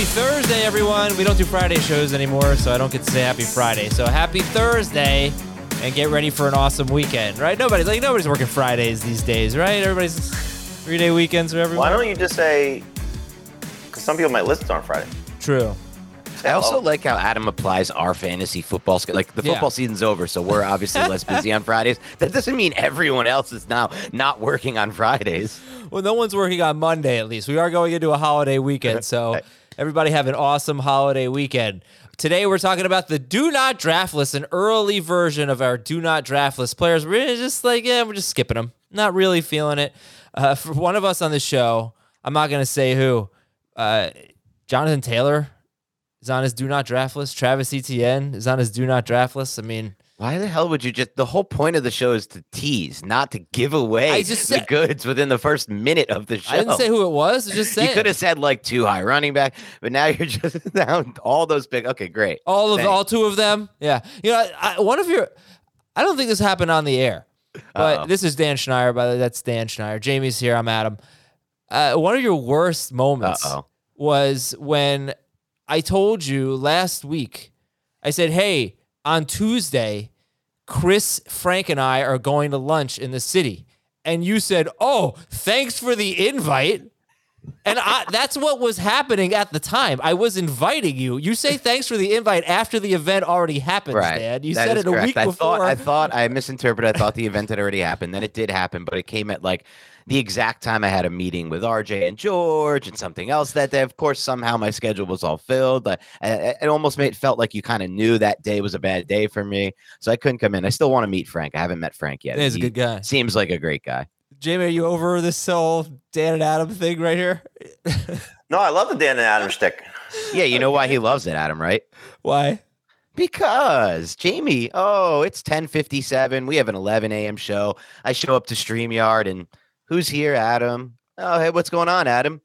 Happy Thursday, everyone. We don't do Friday shows anymore, so I don't get to say happy Friday. So happy Thursday and get ready for an awesome weekend, right? Nobody's like nobody's working Fridays these days, right? Everybody's three day weekends for everyone. Why don't you just say? Because some people might listen on Friday. True. I also like how Adam applies our fantasy football skill. Like the Yeah. football season's over, so we're obviously less busy on Fridays. That doesn't mean everyone else is now not working on Fridays. Well, no one's working on Monday at least. We are going into a holiday weekend, so everybody have an awesome holiday weekend. Today we're talking about the do not draft list, an early version of our do not draft list players. We're just like, yeah, we're just skipping them. Not really feeling it. Uh, for one of us on the show, I'm not going to say who. Uh, Jonathan Taylor is on his do not draft list. Travis Etienne is on his do not draft list. I mean, Why the hell would you just? The whole point of the show is to tease, not to give away I just said, the goods within the first minute of the show. I didn't say who it was. I Just You saying. could have said like two high running back, but now you're just down all those big. Okay, great. All of Thanks. all two of them. Yeah. You know, I, one of your I don't think this happened on the air. But Uh-oh. this is Dan Schneier, by the way. That's Dan Schneier. Jamie's here. I'm Adam. Uh, one of your worst moments Uh-oh. was when I told you last week. I said, "Hey, on Tuesday, Chris, Frank, and I are going to lunch in the city," and you said, "Oh, thanks for the invite." And I, that's what was happening at the time. I was inviting you. You say thanks for the invite after the event already happened, Right. Dad. You That said it a correct. week I before. Thought, I thought I misinterpreted. I thought the event had already happened. Then it did happen, but it came at like the exact time I had a meeting with RJ and George and something else that day. Of course, somehow my schedule was all filled. I, I- it almost made felt like you kind of knew that day was a bad day for me, so I couldn't come in. I still want to meet Frank. I haven't met Frank yet. He's a good guy. Seems like a great guy. Jamie, are you over this whole Dan and Adam thing right here? No, I love the Dan and Adam stick. Yeah, you know why he loves it, Adam, right? Why? Because Jamie, oh, it's 1057. We have an 11 a.m. show. I show up to StreamYard and who's here, Adam? Oh, hey, what's going on, Adam?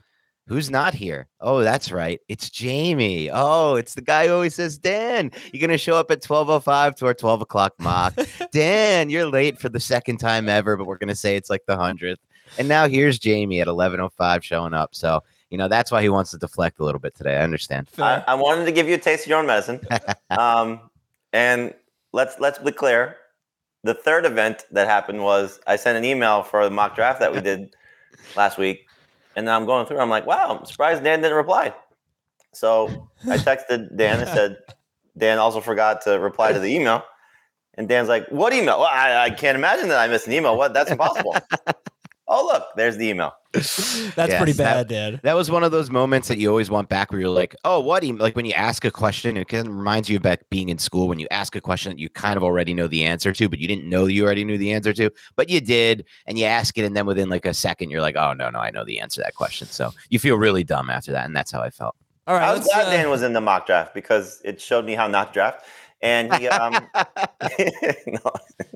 Who's not here? Oh, that's right. It's Jamie. Oh, it's the guy who always says, Dan, you're going to show up at 1205 to our 12 o'clock mock. Dan, you're late for the second time ever, but we're going to say it's like the 100th. And now here's Jamie at 1105 showing up. So, you know, that's why he wants to deflect a little bit today. I understand. I, I wanted to give you a taste of your own medicine. um, and let's let's be clear. The third event that happened was I sent an email for the mock draft that we did last week, and then I'm going through. I'm like, wow, I'm surprised Dan didn't reply. So I texted Dan and said, Dan also forgot to reply to the email. And Dan's like, what email? Well, I, I can't imagine that I missed an email. What? That's impossible. oh, look, there's the email. That's Yes, pretty that- bad, Dad. That was one of those moments that you always want back where you're like, oh, what? em-" Like when you ask a question, it kind of reminds you of back being in school when you ask a question that you kind of already know the answer to, but you didn't know you already knew the answer to, but you did. And you ask it. And then within like a second, you're like, oh, no, no, I know the answer to that question. So you feel really dumb after that. And that's how I felt. All right, I was glad uh, Dan was in the mock draft because it showed me how not draft. And he, um, no,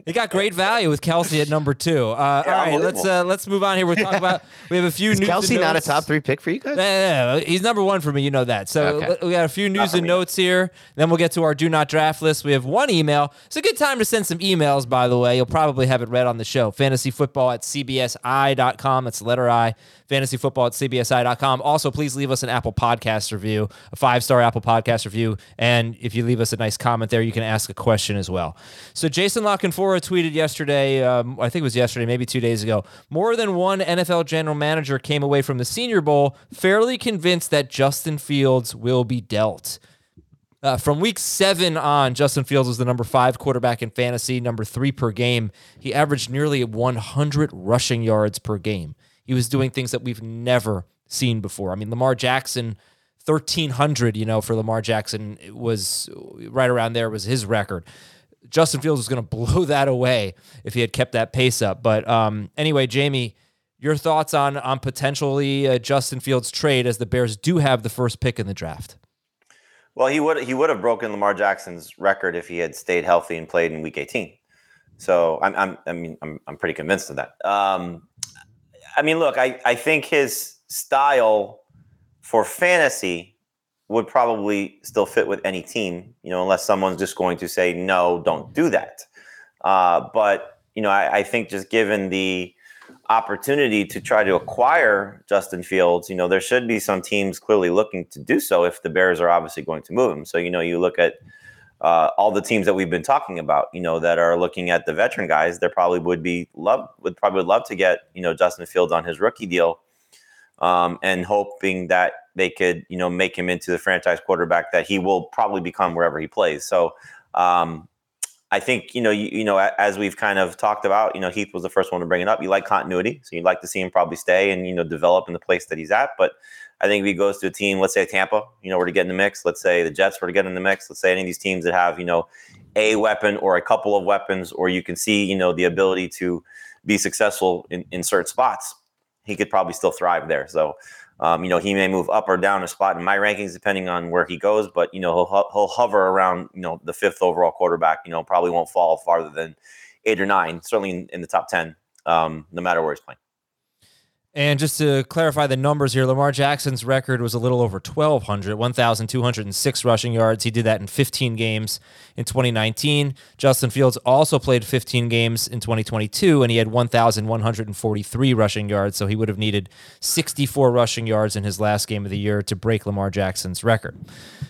He got great value with Kelce at number two. Uh, Yeah, all right, let's uh, let's move on here. We're talking about we have a few Is news. Kelce and not a notes. top three pick for you guys? Yeah, yeah, yeah. He's number one for me. You know that. So Okay. we got a few news and me. notes here. Then we'll get to our do not draft list. We have one email. It's a good time to send some emails, by the way. You'll probably have it read on the show. Fantasy football at cbsi.com. That's the letter I. Fantasy football at cbsi.com. Also, please leave us an Apple Podcast review, a five star Apple Podcast review. And if you leave us a nice comment there, you can ask a question as well. So Jason La Canfora tweeted yesterday, um, I think it was yesterday, maybe two days ago. More than one NFL general manager came away from the Senior Bowl fairly convinced that Justin Fields will be dealt. Uh, from week seven on, Justin Fields was the number five quarterback in fantasy, number three per game. He averaged nearly 100 rushing yards per game. He was doing things that we've never seen before. I mean, Lamar Jackson, 1,300, you know, for Lamar Jackson was right around there was his record. Justin Fields was going to blow that away if he had kept that pace up. But um, anyway, Jamie, your thoughts on on potentially Justin Fields trade as the Bears do have the first pick in the draft. well, he would he would have broken Lamar Jackson's record if he had stayed healthy and played in Week 18. So I'm, I'm I mean I'm I'm pretty convinced of that. Um, I mean, look, I I think his style for fantasy would probably still fit with any team, you know, unless someone's just going to say no, don't do that. Uh, but you know, I, I think just given the opportunity to try to acquire Justin Fields, you know, there should be some teams clearly looking to do so if the Bears are obviously going to move him. So, you know, you look at uh, all the teams that we've been talking about, you know, that are looking at the veteran guys, there probably would be love would probably would love to get, you know, Justin Fields on his rookie deal. Um, and hoping that they could, you know, make him into the franchise quarterback that he will probably become wherever he plays. So, um, I think you know you, you know as we've kind of talked about you know Heath was the first one to bring it up. You like continuity, so you'd like to see him probably stay and you know develop in the place that he's at. But I think if he goes to a team, let's say Tampa, you know, were to get in the mix. Let's say the Jets were to get in the mix. Let's say any of these teams that have you know a weapon or a couple of weapons, or you can see you know the ability to be successful in, in certain spots. He could probably still thrive there. So. Um, you know, he may move up or down a spot in my rankings depending on where he goes, but you know, he'll he'll hover around you know the fifth overall quarterback. You know, probably won't fall farther than eight or nine, certainly in, in the top ten, um, no matter where he's playing. And just to clarify the numbers here, Lamar Jackson's record was a little over 1,200, 1,206 rushing yards. He did that in 15 games in 2019. Justin Fields also played 15 games in 2022, and he had 1,143 rushing yards. So he would have needed 64 rushing yards in his last game of the year to break Lamar Jackson's record.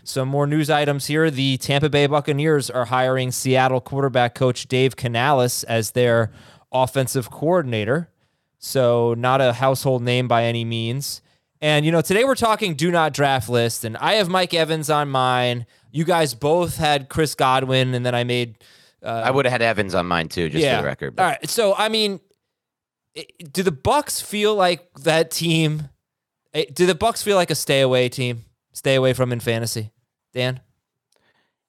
Some more news items here. The Tampa Bay Buccaneers are hiring Seattle quarterback coach Dave Canales as their offensive coordinator. So not a household name by any means. And you know, today we're talking do not draft list, and I have Mike Evans on mine. You guys both had Chris Godwin, and then I made uh, I would have had Evans on mine too, just for the record. but- All right. So I mean, do the Bucs feel like that team? Do the Bucs feel like a stay away team? Stay away from in fantasy, Dan.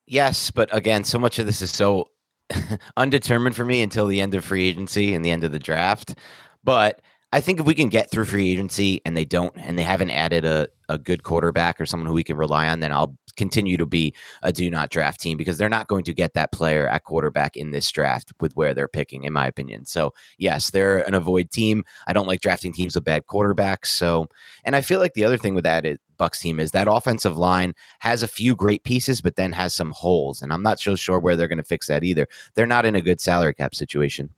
Yes, but again, so much of this is so undetermined for me until the end of free agency and the end of the draft. But I think if we can get through free agency and they don't and they haven't added a, a good quarterback or someone who we can rely on, then I'll continue to be a do not draft team because they're not going to get that player at quarterback in this draft with where they're picking, in my opinion. So yes, they're an avoid team. I don't like drafting teams with bad quarterbacks. So and I feel like the other thing with that is Bucs team is that offensive line has a few great pieces, but then has some holes. And I'm not so sure where they're going to fix that either. They're not in a good salary cap situation.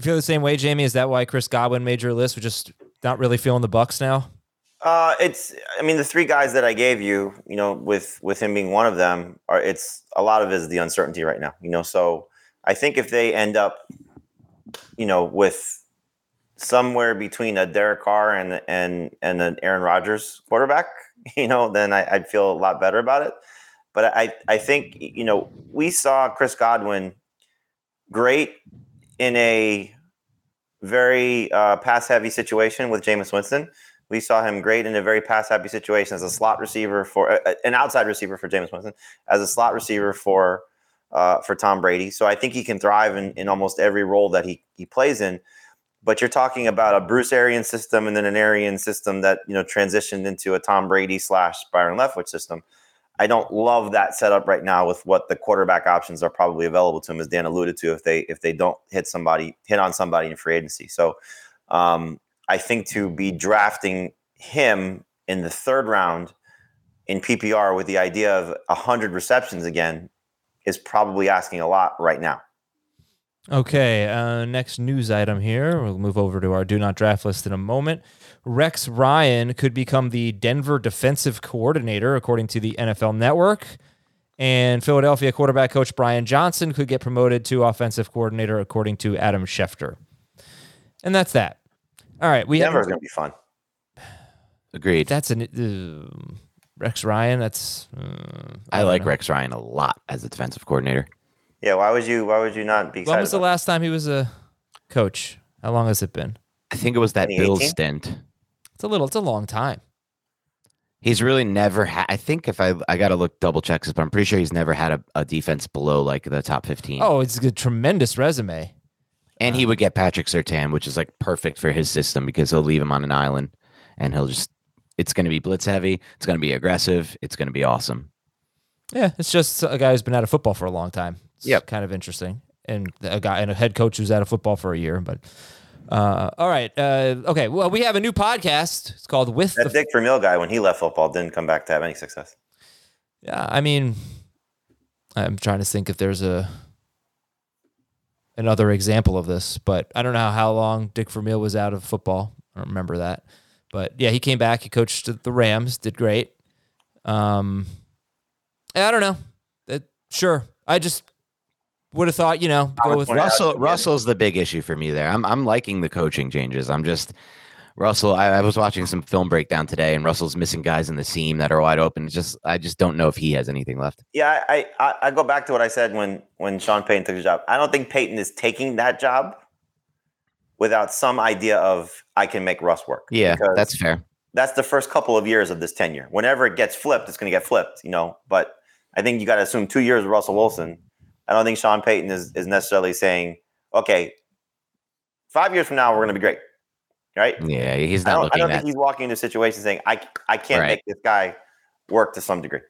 You feel the same way, Jamie? Is that why Chris Godwin made your list? We're just not really feeling the Bucs now. Uh, it's. I mean, the three guys that I gave you, you know, with with him being one of them, are it's a lot of it is the uncertainty right now. You know, so I think if they end up, you know, with somewhere between a Derek Carr and and and an Aaron Rodgers quarterback, you know, then I, I'd feel a lot better about it. But I I think you know we saw Chris Godwin great in a very uh, pass heavy situation with Jameis Winston. We saw him great in a very pass happy situation as a slot receiver for uh, an outside receiver for Jameis Winston, as a slot receiver for uh, for Tom Brady. So I think he can thrive in, in almost every role that he he plays in. But you're talking about a Bruce Arian system and then an Arian system that you know transitioned into a Tom Brady slash Byron Leftwich system. I don't love that setup right now with what the quarterback options are probably available to him, as Dan alluded to, if they if they don't hit somebody, hit on somebody in free agency. So um, I think to be drafting him in the third round in PPR with the idea of hundred receptions again is probably asking a lot right now. Okay, uh, next news item here. We'll move over to our do not draft list in a moment. Rex Ryan could become the Denver defensive coordinator, according to the NFL Network. And Philadelphia quarterback coach Brian Johnson could get promoted to offensive coordinator, according to Adam Schefter. And that's that. All right, we Denver's have going to be fun. Agreed. that's an uh, Rex Ryan. That's uh, I don't like know. Rex Ryan a lot as a defensive coordinator. Yeah, why would you? Why would you not be? When was the last time he was a coach? How long has it been? I think it was that Bill stint. It's a little. It's a long time. He's really never had. I think if I I got to look double check this, but I'm pretty sure he's never had a, a defense below like the top 15. Oh, it's a tremendous resume. and he um, would get Patrick Surtain, which is like perfect for his system because he'll leave him on an island, and he'll just. It's going to be blitz heavy. It's going to be aggressive. It's going to be awesome. Yeah, it's just a guy who's been out of football for a long time. It's Yep. kind of interesting, and a guy and a head coach who's out of football for a year. But uh, all right, uh, okay. Well, we have a new podcast. It's called With That the. Dick Vermeil guy, when he left football, didn't come back to have any success. Yeah, I mean, I'm trying to think if there's a another example of this, but I don't know how long Dick Vermeil was out of football. I don't remember that, but yeah, he came back. He coached the Rams, did great. Um, I don't know. It, sure, I just would have thought, you know, go with Russell Russell's the big issue for me there. I'm I'm liking the coaching changes. I'm just Russell. I, I was watching some film breakdown today, and Russell's missing guys in the seam that are wide open. It's just I just don't know if he has anything left. Yeah, I, I I go back to what I said when when Sean Payton took the job. I don't think Payton is taking that job without some idea of I can make Russ work. Yeah, that's fair. that's the first couple of years of this tenure. Whenever it gets flipped, it's going to get flipped, you know. But I think you got to assume two years of Russell Wilson. I don't think Sean Payton is is necessarily saying, okay, five years from now we're going to be great, right? Yeah, he's I not don't, I don't think he's walking into a situation saying, I I can't Right. make this guy work to some degree.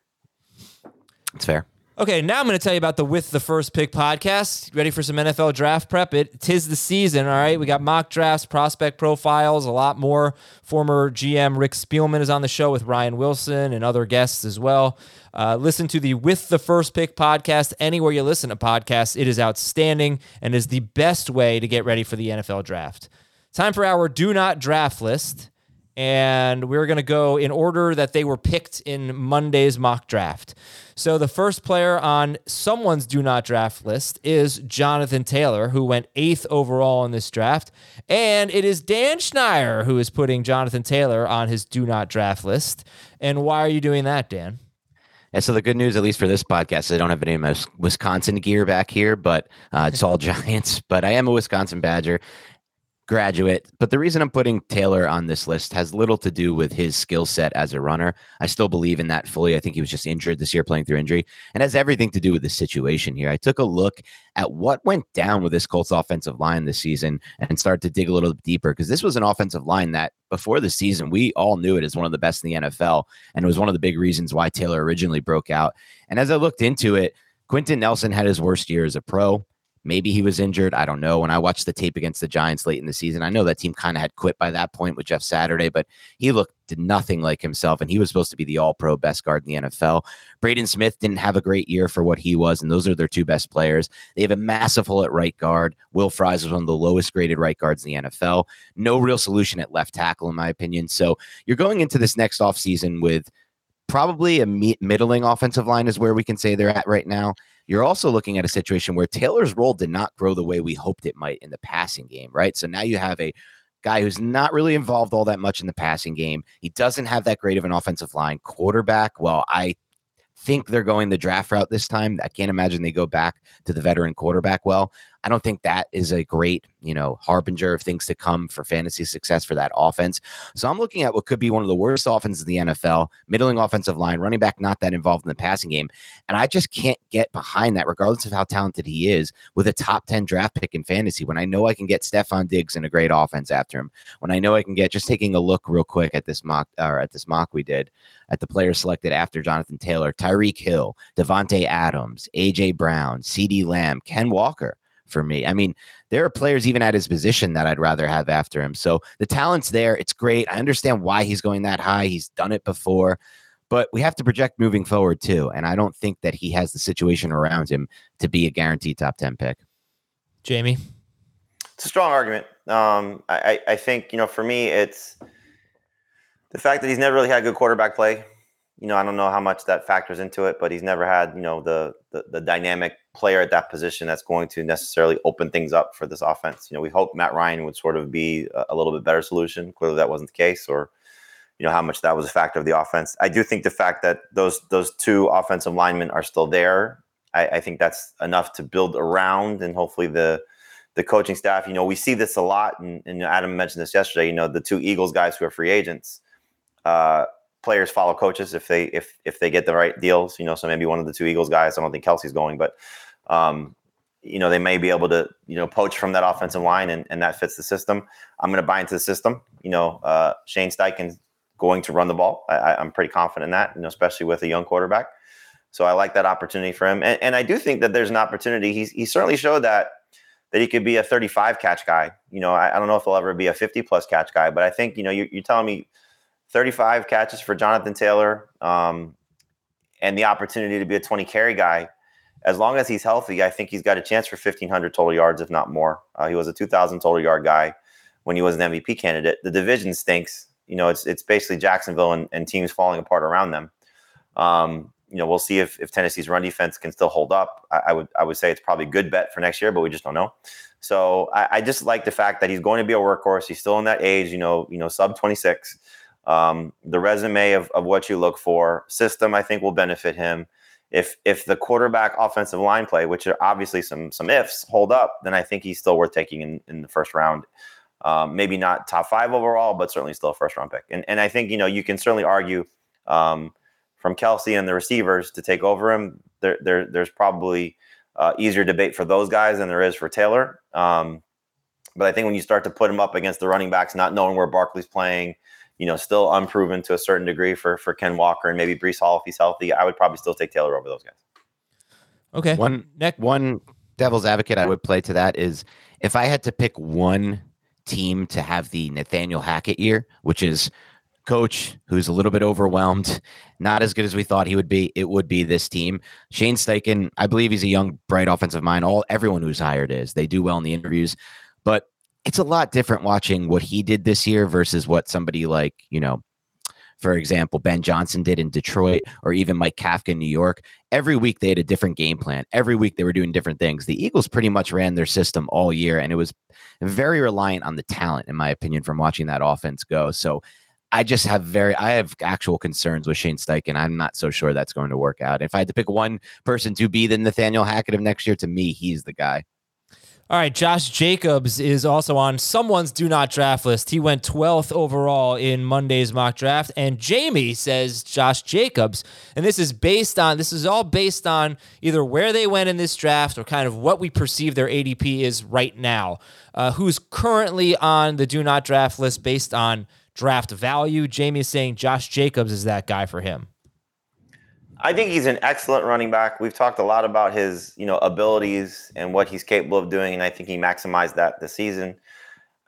It's fair. Okay, now I'm going to tell you about the With the First Pick podcast. Ready for some NFL draft prep? It tis the season, all right? We got mock drafts, prospect profiles, a lot more. Former GM Rick Spielman is on the show with Ryan Wilson and other guests as well. Uh, listen to the With the First Pick podcast anywhere you listen to podcasts. It is outstanding and is the best way to get ready for the NFL draft. Time for our Do Not Draft list and we're going to go in order that they were picked in Monday's mock draft. So the first player on someone's do not draft list is Jonathan Taylor, who went eighth overall in this draft. And it is Dan Schneier who is putting Jonathan Taylor on his do not draft list. And why are you doing that, Dan? And so the good news, at least for this podcast, I don't have any of my Wisconsin gear back here, but uh, it's all Giants. But I am a Wisconsin Badger graduate. But the reason I'm putting Taylor on this list has little to do with his skill set as a runner. I still believe in that fully. I think he was just injured this year, playing through injury, and has everything to do with the situation here. I took a look at what went down with this Colts offensive line this season and started to dig a little deeper because this was an offensive line that before the season we all knew it as one of the best in the NFL, and it was one of the big reasons why Taylor originally broke out. And as I looked into it, Quenton Nelson had his worst year as a pro. Maybe he was injured. I don't know. When I watched the tape against the Giants late in the season, I know that team kind of had quit by that point with Jeff Saturday, but he looked nothing like himself, and he was supposed to be the all pro best guard in the NFL. Braden Smith didn't have a great year for what he was, and those are their two best players. They have a massive hole at right guard. Will Fries was one of the lowest graded right guards in the NFL. No real solution at left tackle, in my opinion. So you're going into this next offseason with probably a middling offensive line, is where we can say they're at right now. You're also looking at a situation where Taylor's role did not grow the way we hoped it might in the passing game, right? So now you have a guy who's not really involved all that much in the passing game. He doesn't have that great of an offensive line. Quarterback, well, I think they're going the draft route this time. I can't imagine they go back to the veteran quarterback. Well, I don't think that is a great, you know, harbinger of things to come for fantasy success for that offense. So I'm looking at what could be one of the worst offenses in the NFL, middling offensive line, running back not that involved in the passing game. And I just can't get behind that, regardless of how talented he is, with a top 10 draft pick in fantasy when I know I can get Stefon Diggs in a great offense after him. When I know I can get just taking a look real quick at this mock or at this mock we did at the players selected after Jonathan Taylor, Tyreek Hill, Davante Adams, AJ Brown, CeeDee Lamb, Ken Walker for me. I mean, there are players even at his position that I'd rather have after him. So the talent's there. It's great. I understand why he's going that high. He's done it before, but we have to project moving forward too. And I don't think that he has the situation around him to be a guaranteed top 10 pick. Jamie? It's a strong argument. Um, I, I think, you know, for me, it's the fact that he's never really had good quarterback play you know, I don't know how much that factors into it, but he's never had, you know, the, the, the dynamic player at that position that's going to necessarily open things up for this offense. You know, we hope Matt Ryan would sort of be a, a little bit better solution. Clearly, that wasn't the case, or you know how much that was a factor of the offense. I do think the fact that those those two offensive linemen are still there, I, I think that's enough to build around, and hopefully the the coaching staff. You know, we see this a lot, and, and Adam mentioned this yesterday. You know, the two Eagles guys who are free agents. Uh, players follow coaches if they if if they get the right deals. You know, so maybe one of the two Eagles guys. I don't think Kelce's going, but um, you know they may be able to you know poach from that offensive line, and, and that fits the system. I'm going to buy into the system. You know, uh, Shane Steichen's going to run the ball. I, am pretty confident in that. You know, especially with a young quarterback. So I like that opportunity for him, and, and I do think that there's an opportunity. He's he certainly showed that that he could be a 35 catch guy. You know, I, I don't know if he'll ever be a 50 plus catch guy, but I think you know you, you're telling me 35 catches for Jonathan Taylor, um, and the opportunity to be a 20 carry guy. As long as he's healthy, I think he's got a chance for 1,500 total yards, if not more. Uh, he was a 2,000 total yard guy when he was an MVP candidate. The division stinks. You know, it's it's basically Jacksonville and, and teams falling apart around them. Um, you know, we'll see if, if Tennessee's run defense can still hold up. I, I, would I would say it's probably a good bet for next year, but we just don't know. So I, I just like the fact that he's going to be a workhorse. He's still in that age, you know, you know, sub 26. Um, the resume of, of what you look for, system, I think will benefit him. If if the quarterback offensive line play, which are obviously some some ifs, hold up, then I think he's still worth taking in, in the first round. Um, maybe not top five overall, but certainly still a first round pick. And and I think you know you can certainly argue um, from Kelce and the receivers to take over him. There, there there's probably uh, easier debate for those guys than there is for Taylor. Um, but I think when you start to put him up against the running backs, not knowing where Barkley's playing, you know, still unproven to a certain degree for for Ken Walker and maybe Breece Hall if he's healthy. I would probably still take Taylor over those guys. Okay. One next one devil's advocate I would play to that is if I had to pick one team to have the Nathaniel Hackett year, which is coach who's a little bit overwhelmed, not as good as we thought he would be, it would be this team. Shane Steichen, I believe he's a young, bright offensive mind. All everyone who's hired is. They do well in the interviews, but it's a lot different watching what he did this year versus what somebody like, you know, for example, Ben Johnson did in Detroit or even Mike Kafka in New York. Every week they had a different game plan. Every week they were doing different things. The Eagles pretty much ran their system all year, and it was very reliant on the talent, in my opinion, from watching that offense go. So I just have very, I have actual concerns with Shane Steichen. I'm not so sure that's going to work out. If I had to pick one person to be the Nathaniel Hackett of next year, to me, he's the guy. All right, Josh Jacobs is also on someone's do not draft list. He went 12th overall in Monday's mock draft. And Jamie says Josh Jacobs. And this is based on, this is all based on either where they went in this draft or kind of what we perceive their ADP is right now. Uh, who's currently on the do not draft list based on draft value? Jamie is saying Josh Jacobs is that guy for him. I think he's an excellent running back. We've talked a lot about his, you know, abilities and what he's capable of doing, and I think he maximized that this season.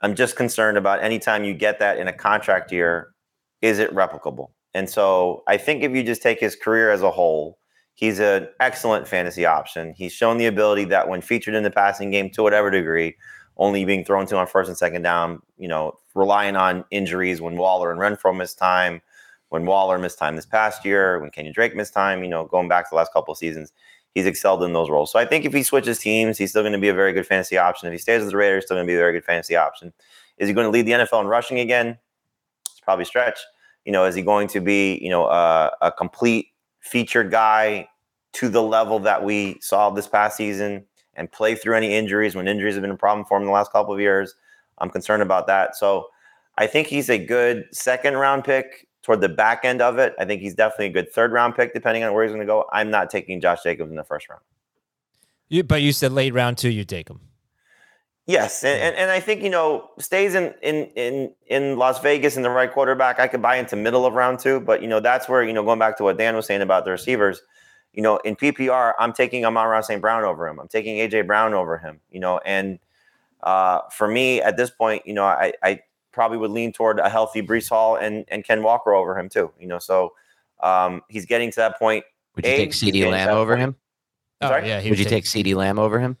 I'm just concerned about anytime you get that in a contract year, is it replicable? And so I think if you just take his career as a whole, he's an excellent fantasy option. He's shown the ability that when featured in the passing game to whatever degree, only being thrown to on first and second down, you know, relying on injuries when Waller and Renfrow miss time, when Waller missed time this past year, when Kenyon Drake missed time, you know, going back to the last couple of seasons, he's excelled in those roles. So I think if he switches teams, he's still going to be a very good fantasy option. If he stays with the Raiders, still going to be a very good fantasy option. Is he going to lead the NFL in rushing again? It's probably stretch. You know, is he going to be, you know, a complete featured guy to the level that we saw this past season and play through any injuries when injuries have been a problem for him the last couple of years. I'm concerned about that. So I think he's a good second round pick toward the back end of it. I think he's definitely a good third round pick, depending on where he's going to go. I'm not taking Josh Jacobs in the first round. You, but you said late round two, you take him. Yes, and, and, and I think you know stays in in in in Las Vegas in the right quarterback. I could buy into middle of round two, but you know that's where you know going back to what Dan was saying about the receivers. You know, in PPR, I'm taking Amon-Ra St. Brown over him. I'm taking AJ Brown over him. You know, and uh, for me at this point, you know, I, I probably would lean toward a healthy Breece Hall and and Ken Walker over him too. You know, so um, he's getting to that point. Would you A, take he's CeeDee Lamb over him? Oh, Sorry? yeah. he Would you take- take CeeDee Lamb over him?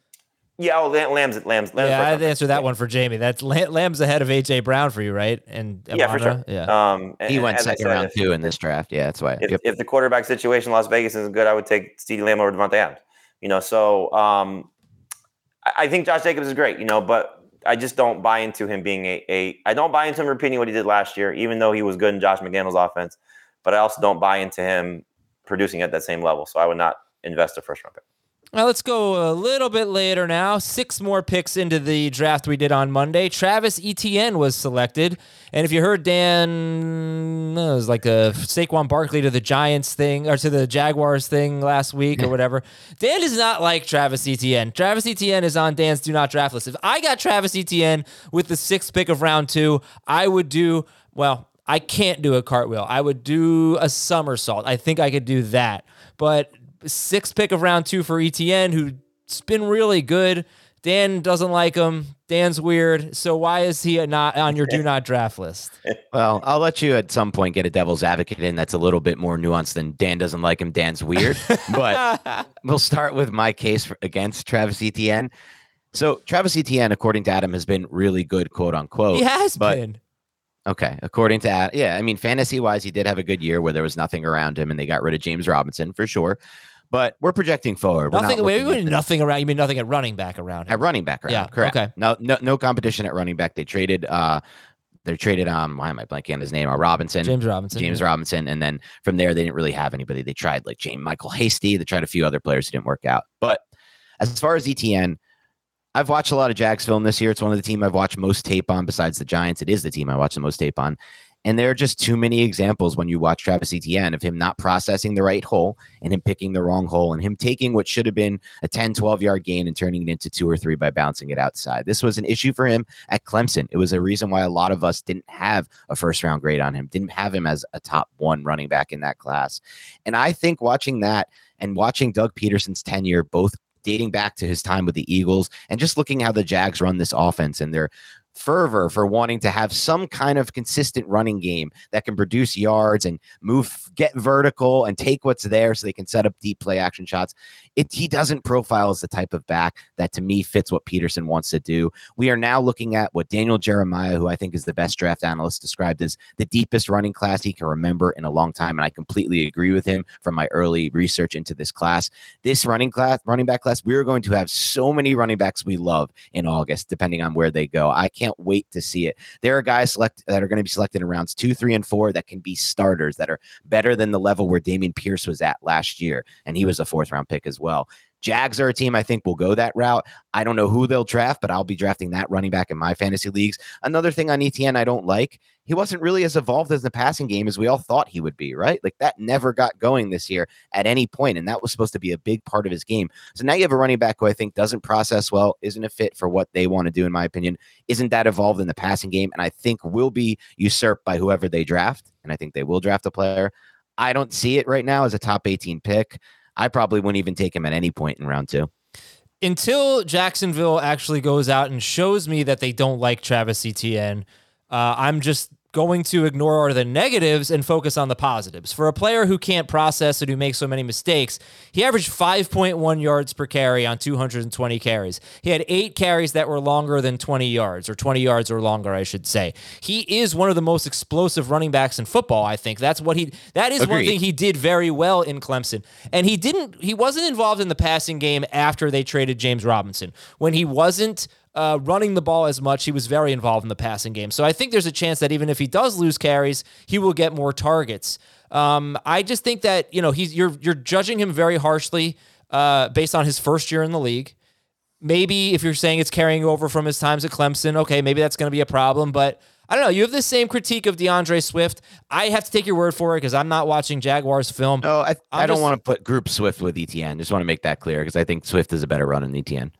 Yeah, oh, Lam- Lamb's Lamb's. Lamb's Yeah, I'd round. answer that one for Jamie. That's Lamb's ahead of AJ Brown for you, right? And Yeah, for sure. Yeah. Um, and- He went second said, round if- two in this draft. Yeah, that's why. if, Yep. if the quarterback situation in Las Vegas isn't good, I would take CeeDee Lamb over Davante Adams. You know, so um, I, I think Josh Jacobs is great. You know, but I just don't buy into him being a, a. I don't buy into him repeating what he did last year, even though he was good in Josh McDaniel's offense. But I also don't buy into him producing at that same level. So I would not invest a first round pick. Now let's go a little bit later now. Six more picks into the draft we did on Monday. Travis Etienne was selected. And if you heard Dan, uh, it was like a Saquon Barkley to the Giants thing or to the Jaguars thing last week or whatever. Dan does not like Travis Etienne. Travis Etienne is on Dan's do not draft list. If I got Travis Etienne with the sixth pick of round two, I would do, well, I can't do a cartwheel. I would do a somersault. I think I could do that. But sixth pick of round two for ETN, who's been really good. Dan doesn't like him. Dan's weird. So why is he not on your do not draft list? Well, I'll let you at some point get a devil's advocate in that's a little bit more nuanced than Dan doesn't like him. Dan's weird. but we'll start with my case for, against Travis Etienne. So Travis Etienne, according to Adam, has been really good, quote unquote. he has but- been. Okay, according to Adam, yeah, I mean, fantasy wise, he did have a good year where there was nothing around him, and they got rid of James Robinson for sure. But we're projecting forward. We're not Nothing. Looking wait, nothing around. You mean nothing at running back around him? at running back around. Yeah, correct. okay. No, no, no competition at running back. They traded. uh They traded. Um, why am I blanking on his name? Uh, Robinson. James Robinson. James Robinson, and then from there they didn't really have anybody. They tried like JaMycal Hasty. They tried a few other players who didn't work out. But as far as ETN, I've watched a lot of Jags film this year. It's one of the team I've watched most tape on besides the Giants. It is the team I watch the most tape on. And there are just too many examples when you watch Travis Etienne of him not processing the right hole and him picking the wrong hole and him taking what should have been a 10, 12 yard gain and turning it into two or three by bouncing it outside. This was an issue for him at Clemson. It was a reason why a lot of us didn't have a first round grade on him, didn't have him as a top one running back in that class. And I think watching that and watching Doug Pederson's tenure, both dating back to his time with the Eagles and just looking how the Jags run this offense and their fervor for wanting to have some kind of consistent running game that can produce yards and move, get vertical and take what's there so they can set up deep play action shots. It, he doesn't profile as the type of back that to me fits what Pederson wants to do. We are now looking at what Daniel Jeremiah, who I think is the best draft analyst, described as the deepest running class he can remember in a long time. And I completely agree with him from my early research into this class. This running class, running back class, we are going to have so many running backs we love in August, depending on where they go. I can't wait to see it. There are guys select that are going to be selected in rounds two, three, and four that can be starters that are better than the level where Dameon Pierce was at last year, and he was a fourth round pick as well. Jags are a team I think will go that route. I don't know who they'll draft, but I'll be drafting that running back in my fantasy leagues. Another thing on ETN I don't like, he wasn't really as evolved as the passing game as we all thought he would be, right? Like that never got going this year at any point, and that was supposed to be a big part of his game. So now you have a running back who I think doesn't process well, isn't a fit for what they want to do, in my opinion, isn't that evolved in the passing game, and I think will be usurped by whoever they draft. And I think they will draft a player. I don't see it right now as a top 18 pick. I probably wouldn't even take him at any point in round two. Until Jacksonville actually goes out and shows me that they don't like Travis Etienne, uh, I'm just going to ignore the negatives and focus on the positives. For a player who can't process and who makes so many mistakes, he averaged 5.1 yards per carry on 220 carries. He had eight carries that were longer than 20 yards, or 20 yards or longer, I should say. He is one of the most explosive running backs in football, I think. That's what he that is one thing he did very well in Clemson. And he didn't he wasn't involved in the passing game after they traded James Robinson. When he wasn't uh, running the ball as much, he was very involved in the passing game. So I think there's a chance that even if he does lose carries, he will get more targets. Um, I just think that you know he's you're you're judging him very harshly uh, based on his first year in the league. maybe if you're saying it's carrying over from his times at Clemson, okay, maybe that's going to be a problem. But I don't know. You have the same critique of DeAndre Swift. I have to take your word for it because I'm not watching Jaguars film. No, I, I don't want to put group Swift with ETN. Just want to make that clear because I think Swift is a better run than ETN.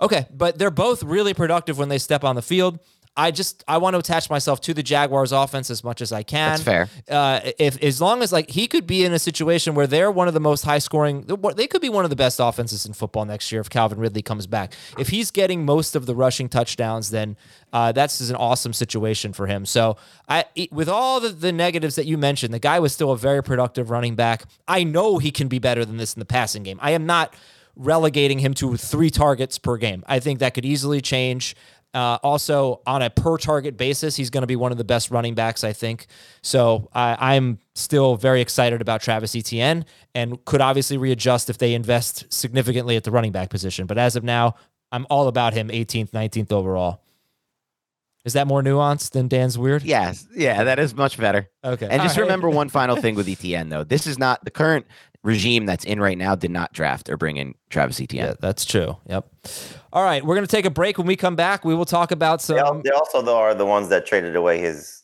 Okay, but they're both really productive when they step on the field. I just I want to attach myself to the Jaguars offense as much as I can. That's fair. Uh, if as long as like he could be in a situation where they're one of the most high scoring, they could be one of the best offenses in football next year if Calvin Ridley comes back. If he's getting most of the rushing touchdowns, then uh, that's an awesome situation for him. So I, with all the, the negatives that you mentioned, the guy was still a very productive running back. I know he can be better than this in the passing game. I am not relegating him to three targets per game. I think that could easily change. Uh, also, on a per target basis, he's going to be one of the best running backs, I think. So I, I'm still very excited about Travis Etienne and could obviously readjust if they invest significantly at the running back position. But as of now, I'm all about him 18th, 19th overall. Is that more nuanced than Dan's weird? Yes, yeah, that is much better. Okay. And just All right. remember one final thing with ETN though. This is not the current regime that's in right now. Did not draft or bring in Travis Etienne. Yeah, that's true. Yep. All right, we're going to take a break. When we come back, we will talk about some. They, they also though are the ones that traded away his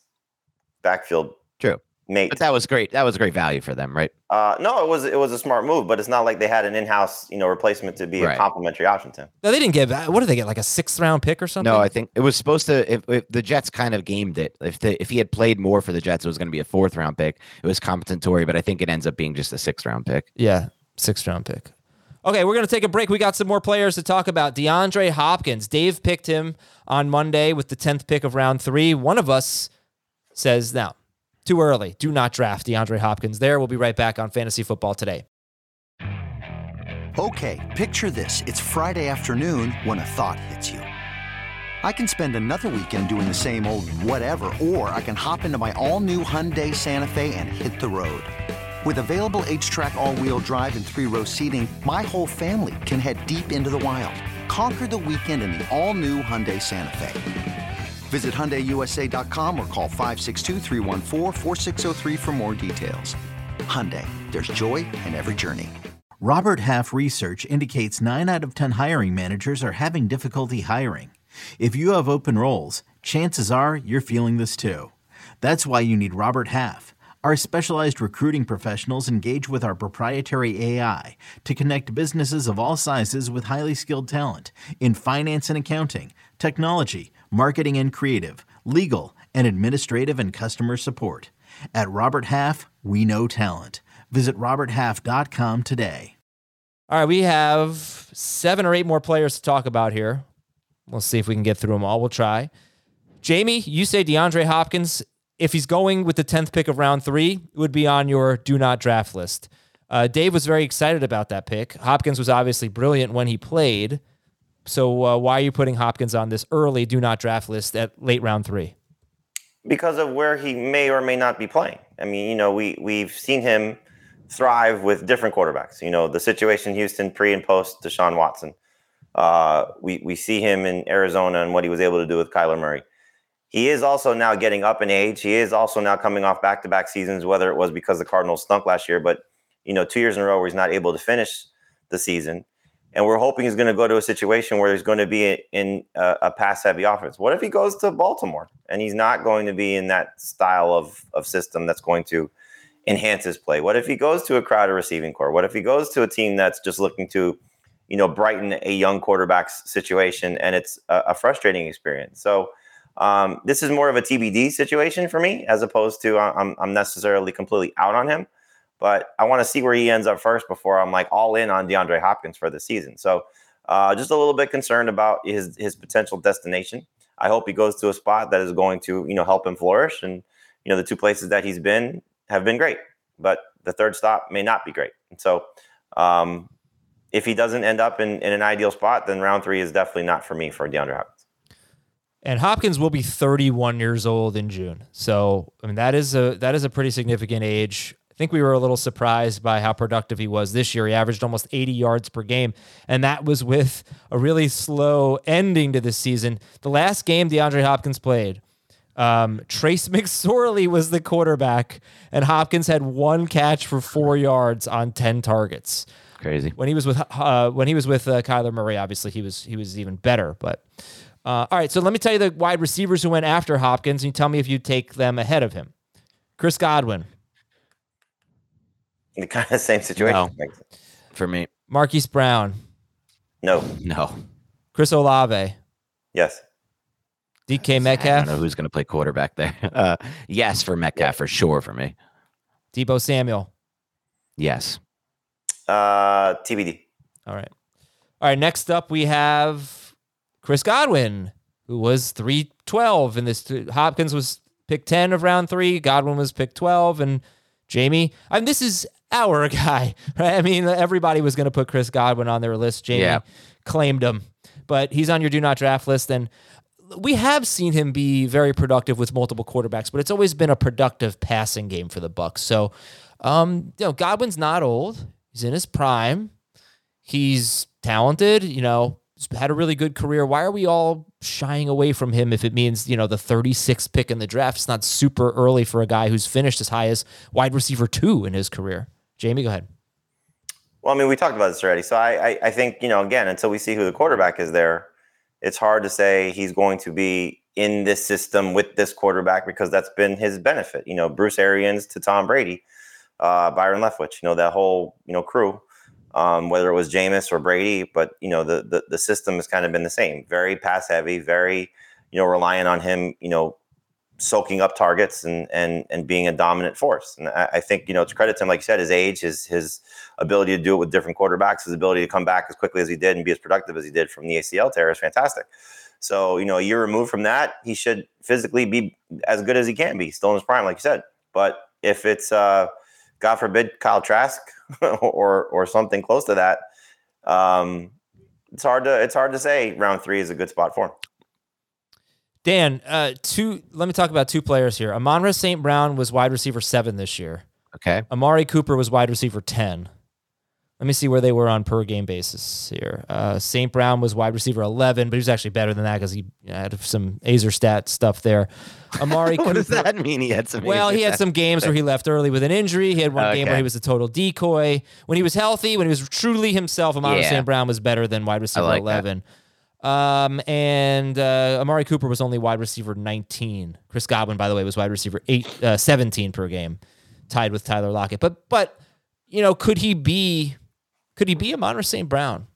backfield True, mate. but that was great. That was great value for them, right? Uh, no, it was it was a smart move, but it's not like they had an in-house you know replacement to be Right. a complementary option to him. No, they didn't get. What did they get? Like a sixth round pick or something? No, I think it was supposed to. If, if the Jets kind of gamed it, if the if he had played more for the Jets, it was going to be a fourth round pick. It was compensatory, but I think it ends up being just a sixth round pick. Yeah, sixth round pick. Okay, we're going to take a break. We got some more players to talk about. DeAndre Hopkins. Dave picked him on Monday with the 10th pick of round three. One of us says, now, too early. Do not draft DeAndre Hopkins there. We'll be right back on Fantasy Football today. Okay, picture this. It's Friday afternoon when a thought hits you. I can spend another weekend doing the same old whatever, or I can hop into my all new Hyundai Santa Fe and hit the road. With available HTRAC, all wheel drive, and three row seating, my whole family can head deep into the wild. Conquer the weekend in the all new Hyundai Santa Fe. Visit HyundaiUSA.com or call 562-314-4603 for more details. Hyundai, there's joy in every journey. Robert Half research indicates 9 out of 10 hiring managers are having difficulty hiring. If you have open roles, chances are you're feeling this too. That's why you need Robert Half. Our specialized recruiting professionals engage with our proprietary AI to connect businesses of all sizes with highly skilled talent in finance and accounting, technology, marketing and creative, legal, and administrative and customer support. At Robert Half, we know talent. Visit RobertHalf.com today. All right, we have seven or eight more players to talk about here. We'll see if we can get through them all. We'll try. Jamie, you say DeAndre Hopkins, if he's going with the 10th pick of round three, it would be on your do not draft list. Uh, Dave was very excited about that pick. Hopkins was obviously brilliant when he played. So uh, why are you putting Hopkins on this early do not draft list at late round three? because of where he may or may not be playing. I mean, you know, we we've seen him thrive with different quarterbacks. You know, the situation Houston pre and post Deshaun Watson. Uh, we we see him in Arizona and what he was able to do with Kyler Murray. He is also now getting up in age. He is also now coming off back to back seasons, whether it was because the Cardinals stunk last year, but you know, two years in a row where he's not able to finish the season. And we're hoping he's going to go to a situation where he's going to be in a, a pass heavy offense. What if he goes to Baltimore and he's not going to be in that style of, of system that's going to enhance his play? What if he goes to a crowded receiving corps? What if he goes to a team that's just looking to, you know, brighten a young quarterback's situation and it's a, a frustrating experience? So um, this is more of a TBD situation for me as opposed to uh, I'm, I'm necessarily completely out on him but I want to see where he ends up first before I'm like all in on DeAndre Hopkins for the season. So uh, just a little bit concerned about his his potential destination. I hope he goes to a spot that is going to you know help him flourish. And you know the two places that he's been have been great, but the third stop may not be great. And so um, if he doesn't end up in, in an ideal spot, then round three is definitely not for me for DeAndre Hopkins. And Hopkins will be 31 years old in June. So, I mean, that is a that is a pretty significant age. I think we were a little surprised by how productive he was this year. He averaged almost 80 yards per game, and that was with a really slow ending to the season. The last game DeAndre Hopkins played, um, Trace McSorley was the quarterback, and Hopkins had one catch for four yards on 10 targets. Crazy. when he was with uh, when he was with uh, Kyler Murray, obviously he was he was even better. But uh, all right, so let me tell you the wide receivers who went after Hopkins, and you tell me if you take them ahead of him. Chris Godwin, kind of same situation. For me, Marquise Brown, No. no. Chris Olave, Yes. DK Metcalf. I don't know who's going to play quarterback there. Uh, yes, for Metcalf for sure. For me, Deebo Samuel. yes. Uh, TBD. All right, all right. Next up, we have Chris Godwin, who was three twelve in this. Hopkins was pick ten of round three. Godwin was pick twelve, and Jamie. I mean, this is our guy, right? I mean, everybody was going to put Chris Godwin on their list. Jamie Yeah. claimed him, but he's on your do not draft list. And we have seen him be very productive with multiple quarterbacks, but it's always been a productive passing game for the Bucs. So, um, you know, Godwin's not old; he's in his prime. He's talented. You know, he's had a really good career. Why are we all shying away from him if it means you know the 36th pick in the draft? It's not super early for a guy who's finished as high as wide receiver two in his career. Jamie, go ahead. Well, I mean, we talked about this already. So I, I, I think, you know, again, until we see who the quarterback is there, it's hard to say he's going to be in this system with this quarterback because that's been his benefit. You know, Bruce Arians to Tom Brady, uh, Byron Leftwich, you know, that whole, you know, crew, um, whether it was Jameis or Brady, but, you know, the, the, the system has kind of been the same. Very pass heavy, very, you know, relying on him, you know, soaking up targets and and and being a dominant force. And I, I think you know it's credit to him, like you said, his age, his his ability to do it with different quarterbacks, his ability to come back as quickly as he did and be as productive as he did from the ACL tear is fantastic. So you know, a year removed from that, he should physically be as good as he can be, still in his prime, like you said. But if it's uh, God forbid Kyle Trask or or something close to that, um, it's hard to it's hard to say round three is a good spot for him. Dan, uh, two. Let me talk about two players here. Amon-Ra St. Brown was wide receiver seven this year. Okay. Amari Cooper was wide receiver 10. Let me see where they were on per game basis here. Uh, St. Brown was wide receiver 11, but he was actually better than that because he had some Azer stat stuff there. Amari what does that mean? He had some. Well, he had some games where he left early with an injury. He had one game where he was a total decoy. When he was healthy, when he was truly himself, Amari Yeah. St. Brown was better than wide receiver like that. 11. Um, and uh, Amari Cooper was only wide receiver 19. Chris Godwin, by the way, was wide receiver eight, uh, 17 per game, tied with Tyler Lockett. But but you know, could he be could he be Amon St. Brown?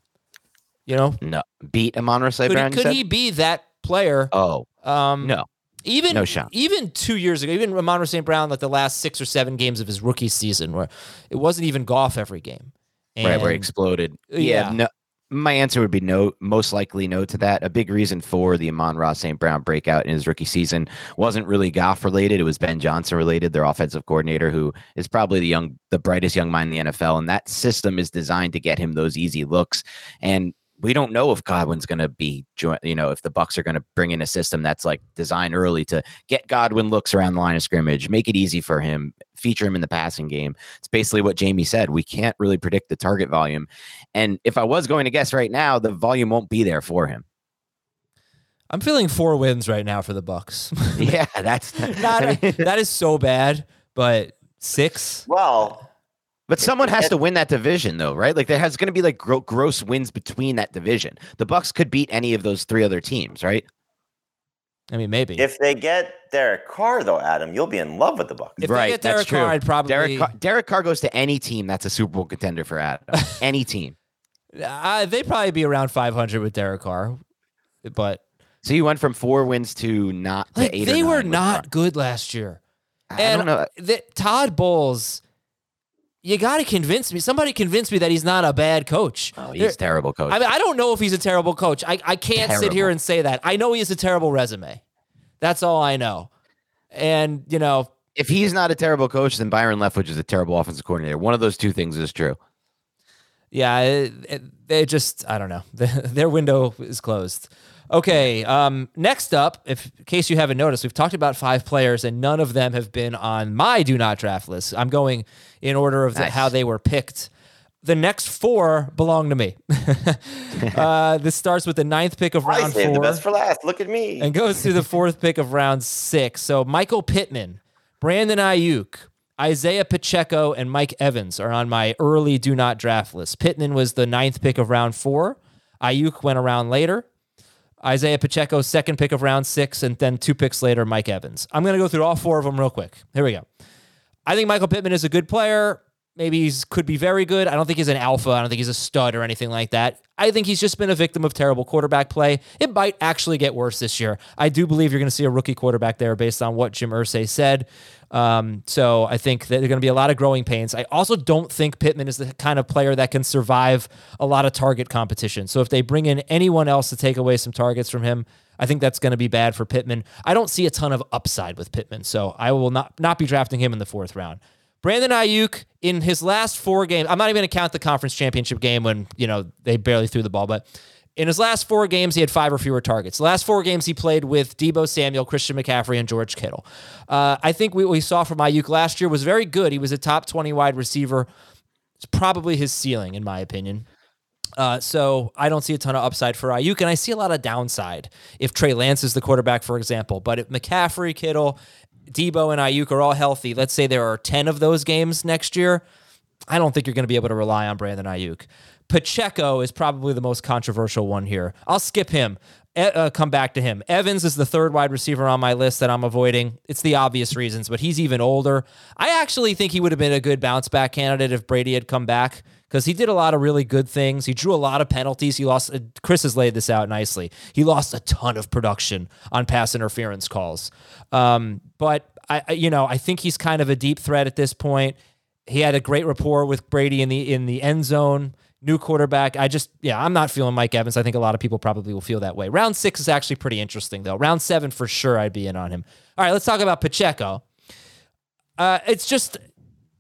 You know, no beat Amon St. Brown. could he be that player? Oh Um, no. even No shot. Even two years ago, even Ramon St. Brown, like the last six or seven games of his rookie season, where it wasn't even golf every game. right where he exploded. Yeah. Yeah, no. My answer would be no, most likely no to that. A big reason for the Amon-Ra St. Brown breakout in his rookie season wasn't really Goff related. It was Ben Johnson related, their offensive coordinator, who is probably the young, the brightest young mind in the NFL. And that system is designed to get him those easy looks. And we don't know if Godwin's going to be, join, you know, if the Bucs are going to bring in a system that's like designed early to get Godwin looks around the line of scrimmage, make it easy for him, feature him in the passing game. It's basically what Jamie said. We can't really predict the target volume. And if I was going to guess right now, the volume won't be there for him. I'm feeling four wins right now for the Bucs. Yeah, that's Not, I mean, that is so bad, but six. Well, but someone has to win that division, though, right? Like there has going to be like gro- gross wins between that division. The Bucs could beat any of those three other teams, right? I mean, maybe if they get Derek Carr, though, Adam, you'll be in love with the Bucs. If they right, get that's Derek true. Carr, I'd probably- Derek Carr, Derek Carr goes to any team that's a Super Bowl contender for Adam. any team. uh, they'd probably be around 500 with Derek Carr, but So you went from four wins to not to like, eight. or they nine were not Carr. good last year. I and don't know. the, Todd Bowles, you got to convince me. Somebody convince me that he's not a bad coach. Oh, he's terrible coach. I mean, I don't know if he's a terrible coach. I, I can't sit here and say that. I know he has a terrible resume. That's all I know. And, you know, if he's not a terrible coach, then Byron Leftwich is a terrible offensive coordinator. One of those two things is true. yeah, it, it, they just, I don't know. Their window is closed. Okay. Um, next up, if in case you haven't noticed, we've talked about five players and none of them have been on my do not draft list. I'm going in order of the, Nice. how they were picked. The next four belong to me. uh, this starts with the ninth pick of round four. the best for last. Look at me. and goes to the fourth pick of round six. So Michael Pittman, Brandon Aiyuk, Isaiah Pacheco and Mike Evans are on my early do not draft list. Pittman was the ninth pick of round four. Aiyuk went around later. Isaiah Pacheco, second pick of round six, and then two picks later, Mike Evans. I'm going to go through all four of them real quick. Here we go. I think Michael Pittman is a good player. Maybe he's could be very good. I don't think he's an alpha. I don't think he's a stud or anything like that. I think he's just been a victim of terrible quarterback play. It might actually get worse this year. I do believe you're going to see a rookie quarterback there based on what Jim Irsay said. Um, so I think that there are going to be a lot of growing pains. I also don't think Pittman is the kind of player that can survive a lot of target competition. So if they bring in anyone else to take away some targets from him, I think that's going to be bad for Pittman. I don't see a ton of upside with Pittman, so I will not not be drafting him in the fourth round. Brandon Aiyuk in his last four games, I'm not even going to count the conference championship game when, you know, they barely threw the ball, but in his last four games, he had five or fewer targets. The last four games he played with Deebo Samuel, Christian McCaffrey, and George Kittle. Uh, I think what we saw from Aiyuk last year was very good. He was a top 20 wide receiver. It's probably his ceiling, in my opinion. Uh, so I don't see a ton of upside for Aiyuk, and I see a lot of downside if Trey Lance is the quarterback, for example. But if McCaffrey, Kittle, Deebo, and Aiyuk are all healthy, let's say there are 10 of those games next year, I don't think you're going to be able to rely on Brandon Aiyuk. Pacheco is probably the most controversial one here. I'll skip him. Uh, come back to him. Evans is the third wide receiver on my list that I'm avoiding. It's the obvious reasons, but he's even older. I actually think he would have been a good bounce back candidate if Brady had come back because he did a lot of really good things. He drew a lot of penalties. He lost. Uh, Chris has laid this out nicely. He lost a ton of production on pass interference calls. Um, but I, you know, I think he's kind of a deep threat at this point. He had a great rapport with Brady in the in the end zone. New quarterback. I just, yeah, I'm not feeling Mike Evans. I think a lot of people probably will feel that way. Round six is actually pretty interesting, though. Round seven, for sure, I'd be in on him. All right, let's talk about Pacheco. Uh, it's just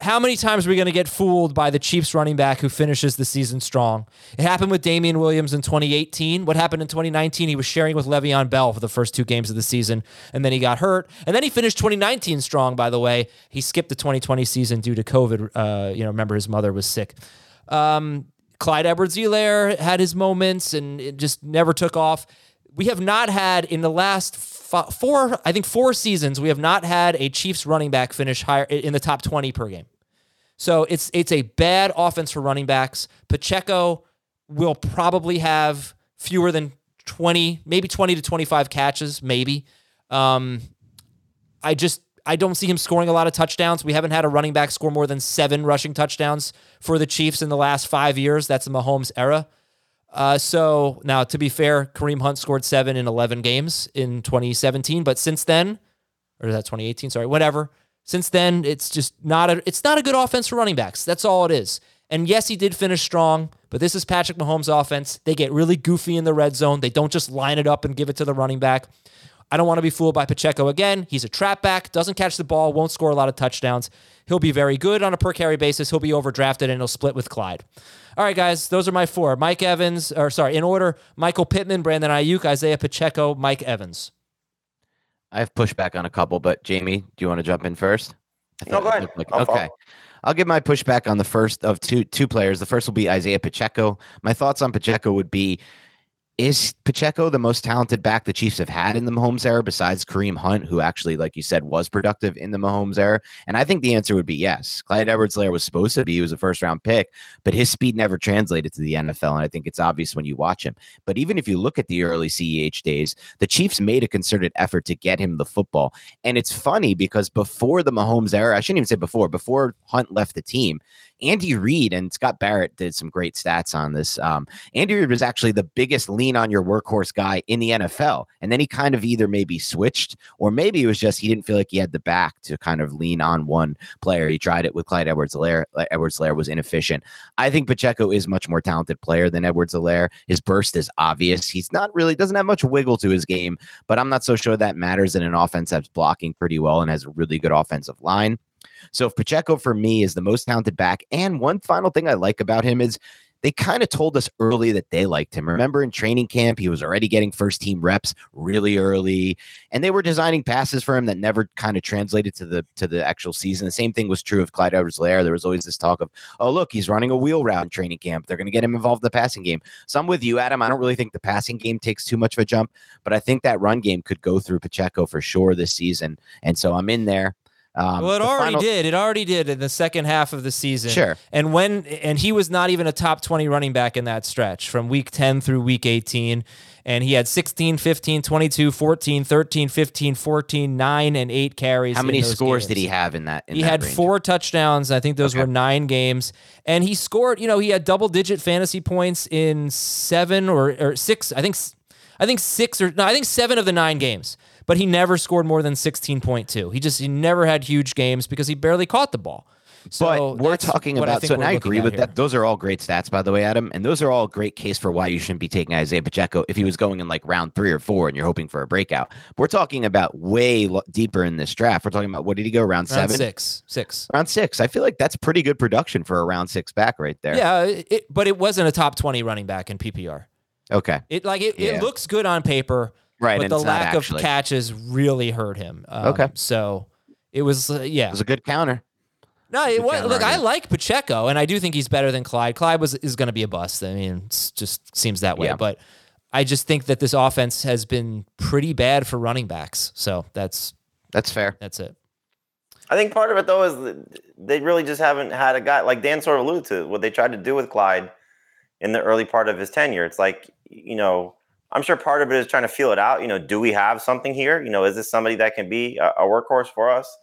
how many times are we going to get fooled by the Chiefs running back who finishes the season strong? It happened with Damien Williams in 2018. What happened in 2019? He was sharing with Le'Veon Bell for the first two games of the season, and then he got hurt. And then he finished 2019 strong, by the way. He skipped the 2020 season due to COVID. Uh, you know, remember his mother was sick. Um, Clyde Edwards Helaire had his moments and it just never took off. We have not had in the last four, I think four seasons, we have not had a Chiefs running back finish higher in the top 20 per game. So it's it's a bad offense for running backs. Pacheco will probably have fewer than 20, maybe 20 to 25 catches, maybe. Um, I just I don't see him scoring a lot of touchdowns. We haven't had a running back score more than seven rushing touchdowns for the Chiefs in the last five years. That's the Mahomes era. Uh, so now, to be fair, Kareem Hunt scored seven in 11 games in 2017, but since then, or is that 2018? Sorry, whatever. Since then, it's just not a it's not a good offense for running backs. That's all it is. And yes, he did finish strong, but this is Patrick Mahomes' offense. They get really goofy in the red zone. They don't just line it up and give it to the running back. I don't want to be fooled by Pacheco again. He's a trap back, doesn't catch the ball, won't score a lot of touchdowns. He'll be very good on a per carry basis. He'll be overdrafted and he'll split with Clyde. All right, guys, those are my four. Mike Evans, or sorry, in order, Michael Pittman, Brandon Aiyuk, Isaiah Pacheco, Mike Evans. I have pushback on a couple, but Jamie, do you want to jump in first? No, go ahead. Like, I'll okay. follow. I'll give my pushback on the first of two two players. The first will be Isaiah Pacheco. My thoughts on Pacheco would be is Pacheco the most talented back the Chiefs have had in the Mahomes era besides Kareem Hunt, who actually, like you said, was productive in the Mahomes era? And I think the answer would be yes. Clyde Edwards Helaire was supposed to be, he was a first round pick, but his speed never translated to the NFL. And I think it's obvious when you watch him. But even if you look at the early CEH days, the Chiefs made a concerted effort to get him the football. And it's funny because before the Mahomes era, I shouldn't even say before, before Hunt left the team, Andy Reid and Scott Barrett did some great stats on this. Um, Andy Reid was actually the biggest lean on your workhorse guy in the NFL. And then he kind of either maybe switched or maybe it was just he didn't feel like he had the back to kind of lean on one player. He tried it with Clyde Edwards Helaire. Edwards Helaire was inefficient. I think Pacheco is much more talented player than Edwards Helaire. His burst is obvious. He's not really doesn't have much wiggle to his game, but I'm not so sure that matters in an offense that's blocking pretty well and has a really good offensive line. So if Pacheco for me is the most talented back, and one final thing I like about him is they kind of told us early that they liked him. Remember in training camp, he was already getting first team reps really early, and they were designing passes for him that never kind of translated to the to the actual season. The same thing was true of Clyde Edwards Helaire. There was always this talk of, oh, look, he's running a wheel route in training camp. They're going to get him involved in the passing game. So I'm with you, Adam. I don't really think the passing game takes too much of a jump, but I think that run game could go through Pacheco for sure this season. And so I'm in there. Um, well, it already final- did. It already did in the second half of the season. Sure. And when and he was not even a top 20 running back in that stretch from week 10 through week 18 and he had 16, 15, 22, 14, 13, 15, 14, 9 and 8 carries. How many scores did he have in that? In he that had range? four touchdowns. I think those Okay. were nine games. And he scored, you know, he had double digit fantasy points in seven or, or six, I think I think six or no, I think seven of the nine games. But he never scored more than 16.2. He just he never had huge games because he barely caught the ball. So but we're talking about so, and I agree with here. that. Those are all great stats, by the way, Adam, and those are all great case for why you shouldn't be taking Isaiah Pacheco if he was going in like round three or four, and you're hoping for a breakout. We're talking about way lo- deeper in this draft. We're talking about what did he go round, Round seven, six, six. round six? I feel like that's pretty good production for a round six back right there. Yeah, it, but it wasn't a top 20 running back in PPR. Okay. It like it, Yeah. it looks good on paper, Right, but the lack of catches really hurt him. Um, Okay. so it was uh, yeah. It was a good counter. No, it was, counter look, I like Pacheco, and I do think he's better than Clyde. Clyde was is going to be a bust. I mean, it just seems that way. Yeah. But I just think that this offense has been pretty bad for running backs. So that's That's fair. that's it. I think part of it though is they really just haven't had a guy like Dan sort of alluded to what they tried to do with Clyde in the early part of his tenure. It's like you know, I'm sure part of it is trying to feel it out. You know, do we have something here? You know, is this somebody that can be a, a workhorse for us?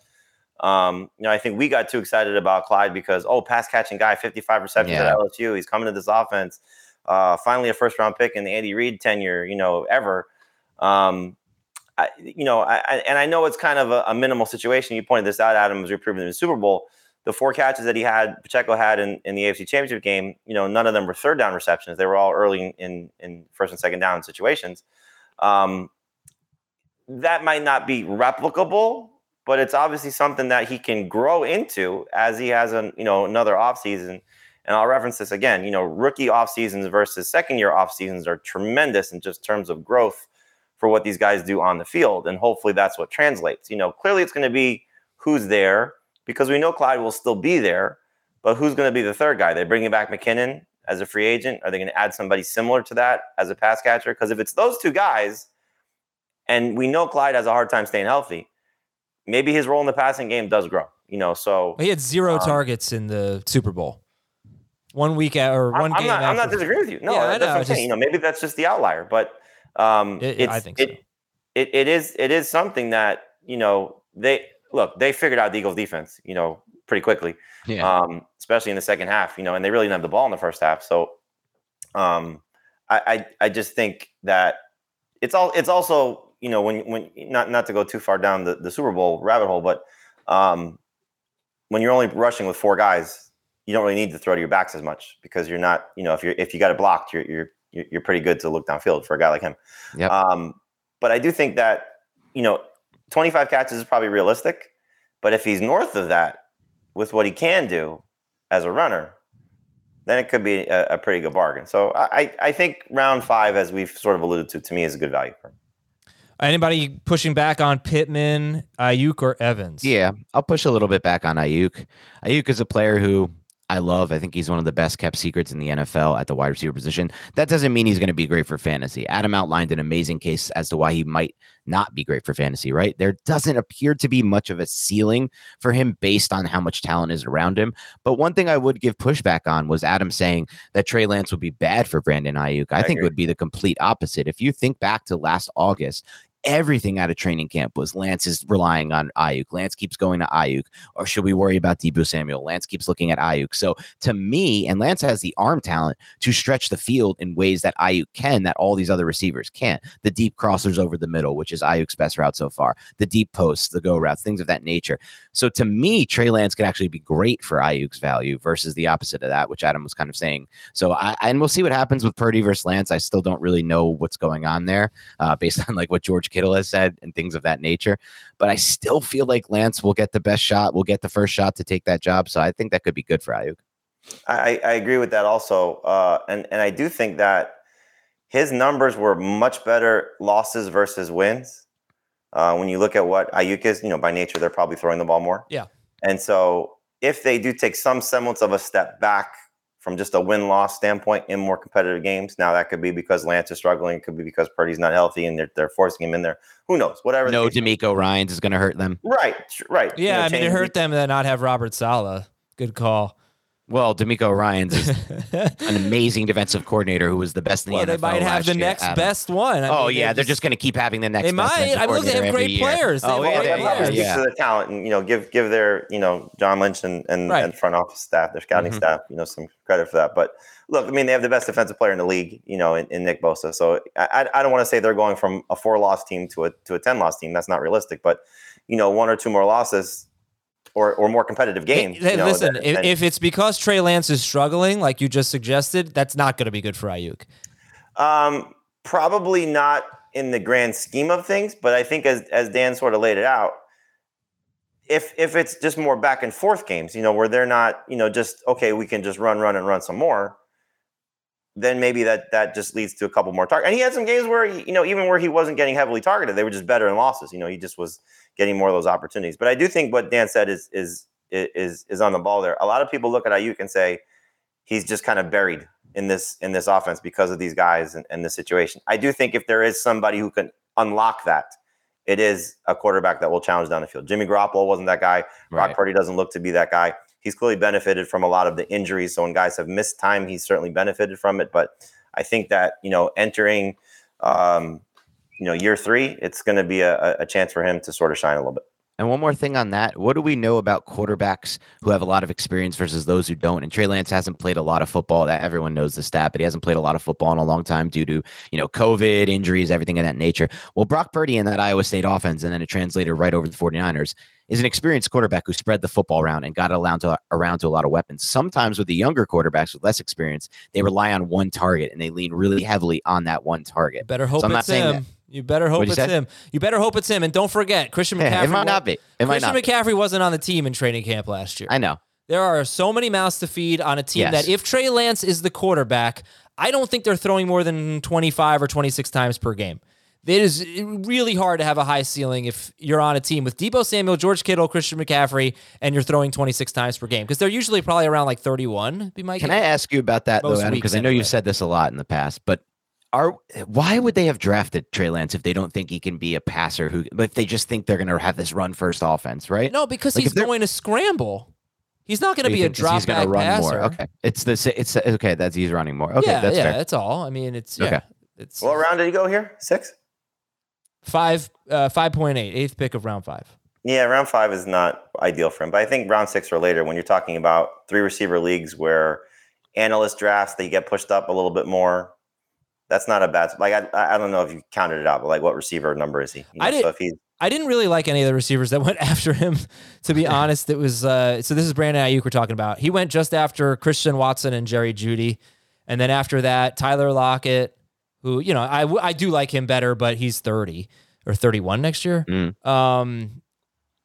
Um, you know, I think we got too excited about Clyde because oh, pass catching guy, 55 receptions Yeah. at LSU. He's coming to this offense. Uh, finally, a first round pick in the Andy Reid tenure. You know, ever. Um, I, you know, I, I, and I know it's kind of a, a minimal situation. You pointed this out, Adam, as we proved in the Super Bowl. The four catches that he had, Pacheco had in, in the AFC Championship game, you know, none of them were third down receptions. They were all early in, in, first and second down situations. Um, that might not be replicable, but it's obviously something that he can grow into as he has an, you know, another offseason. And I'll reference this again. You know, rookie off seasons versus second year off seasons are tremendous in just terms of growth for what these guys do on the field. And hopefully that's what translates. You know, clearly it's going to be who's there because we know Clyde will still be there, but who's going to be the third guy? They're bringing back McKinnon as a free agent. Are they going to add somebody similar to that as a pass catcher? Because if it's those two guys, and we know Clyde has a hard time staying healthy, maybe his role in the passing game does grow. You know, so He had zero Um, targets in the Super Bowl. One week out or one I'm game. not, I'm not disagreeing with you. No, Yeah, I that's know, what I'm just- saying. You know, maybe that's just the outlier, but um, It- it's, I think so. it, it, it is it is something that you know they look they figured out the Eagles defense you know pretty quickly, Yeah. um, especially in the second half. You know, and they really didn't have the ball in the first half. So, um, I, I I just think that it's all it's also you know when when not not to go too far down the, the Super Bowl rabbit hole, but um, when you're only rushing with four guys, you don't really need to throw to your backs as much because you're not you know if you're if you got it blocked, you're you're you're pretty good to look downfield for a guy like him. Yep. Um, but I do think that you know 25 catches is probably realistic, but if he's north of that with what he can do as a runner, then it could be a, a pretty good bargain. So I, I I think round five, as we've sort of alluded to, to me is a good value for him. Anybody pushing back on Pittman, Aiyuk, or Evans? Yeah, I'll push a little bit back on Aiyuk. Aiyuk is a player who I love. I think he's one of the best kept secrets in the NFL at the wide receiver position. That doesn't mean he's going to be great for fantasy. Adam outlined an amazing case as to why he might not be great for fantasy, right? There doesn't appear to be much of a ceiling for him based on how much talent is around him. But one thing I would give pushback on was Adam saying that Trey Lance would be bad for Brandon Aiyuk. I, I think it would be the complete opposite. If you think back to last August, everything out of training camp was Lance is relying on Aiyuk. Lance keeps going to Aiyuk. Or should we worry about Deebo Samuel? Lance keeps looking at Aiyuk. So to me, and Lance has the arm talent to stretch the field in ways that Aiyuk can, that all these other receivers can't. The deep crossers over the middle, which is Aiyuk's best route so far, the deep posts, the go routes, things of that nature. So to me, Trey Lance could actually be great for Aiyuk's value versus the opposite of that, which Adam was kind of saying. So I and we'll see what happens with Purdy versus Lance. I still don't really know what's going on there, uh, based on like what George Kittle has said and things of that nature. But I still feel like Lance will get the best shot, will get the first shot to take that job. So I think that could be good for Aiyuk. I, I agree with that also, uh, and and I do think that his numbers were much better losses versus wins. Uh, when you look at what Aiyuk is, you know, by nature they're probably throwing the ball more. Yeah. And so if they do take some semblance of a step back from just a win loss standpoint in more competitive games. Now that could be because Lance is struggling, it could be because Purdy's not healthy and they're, they're forcing him in there. Who knows? Whatever. No, DeMeco Ryans is going to hurt them. Right, right. Yeah, You know, I mean, it hurt them to not have Robert Saleh. Good call. Well, DeMeco Ryans is an amazing defensive coordinator who was the best in the Well, NFL they might have last the year, next Adam. best one. I oh mean, yeah, they're just going to keep having the next. They best might. defensive I mean, they have great year. players. They Oh have yeah, great Well, they- that probably players. speaks yeah. to the talent, and you know, give give their you know John Lynch and and, Right. and front office staff, their scouting Mhm. staff, you know, some credit for that. But look, I mean, they have the best defensive player in the league, you know, in, in Nick Bosa. So I, I I don't want to say they're going from a four loss team to a to a ten loss team. That's not realistic. But you know, one or two more losses. Or, or more competitive games. Hey, you know, listen, that- if, and- if it's because Trey Lance is struggling, like you just suggested, that's not going to be good for Aiyuk. Um, probably not in the grand scheme of things, but I think as as Dan sort of laid it out, if if it's just more back and forth games, you know, where they're not, you know, just okay, we can just run, run, and run some more, then maybe that that just leads to a couple more targets. And he had some games where you know, even where he wasn't getting heavily targeted, they were just better in losses. You know, he just was getting more of those opportunities. But I do think what Dan said is is is is on the ball there. A lot of people look at Aiyuk and say he's just kind of buried in this in this offense because of these guys and, and the situation. I do think if there is somebody who can unlock that, it is a quarterback that will challenge down the field. Jimmy Garoppolo wasn't that guy. Brock Right. Purdy doesn't look to be that guy. He's clearly benefited from a lot of the injuries. So when guys have missed time, he's certainly benefited from it. But I think that you know entering um, you know year three, it's going to be a, a chance for him to sort of shine a little bit. And one more thing on that. What do we know about quarterbacks who have a lot of experience versus those who don't? And Trey Lance hasn't played a lot of football. That everyone knows the stat, but he hasn't played a lot of football in a long time due to, you know, COVID, injuries, everything of that nature. Well, Brock Purdy in that Iowa State offense, and then it translated right over the 49ers, is an experienced quarterback who spread the football around and got around to, around to a lot of weapons. Sometimes with the younger quarterbacks with less experience, they rely on one target and they lean really heavily on that one target. Better hope I'm not it's saying him. You better hope it's you say? him. You better hope it's him. And don't forget, Christian McCaffrey. It might not be. It Christian not. be. McCaffrey wasn't on the team in training camp last year. I know. There are so many mouths to feed on a team Yes. that if Trey Lance is the quarterback, I don't think they're throwing more than 25 or 26 times per game. It is really hard to have a high ceiling if you're on a team with Deebo Samuel, George Kittle, Christian McCaffrey, and you're throwing 26 times per game because they're usually probably around like 31. Be my Can guess. I ask you about that though, Adam? Because I know anyway. you've said this a lot in the past, but are why would they have drafted Trey Lance if they don't think he can be a passer who if they just think they're going to have this run first offense, right? No, because Like, he's going to scramble. He's not going to be a think 'cause drop he's back run passer. more. Okay. It's the it's okay, that's he's running more. Okay, yeah, that's yeah, fair. that's all. I mean, it's yeah, Okay. it's What round did he go here? Six. Five, uh, five point eight, eighth pick of round five. Yeah, round five is not ideal for him. But I think round six or later, when you're talking about three receiver leagues where analyst drafts, they get pushed up a little bit more. That's not a bad. Like I, I don't know if you counted it out, but like what receiver number is he? You I did- So if he's I didn't really like any of the receivers that went after him. To be honest, it was uh, so. This is Brandon Aiyuk we're talking about. He went just after Christian Watson and Jerry Jeudy, and then after that, Tyler Lockett, who you know I I do like him better, but he's thirty or thirty one next year. Mm. Um,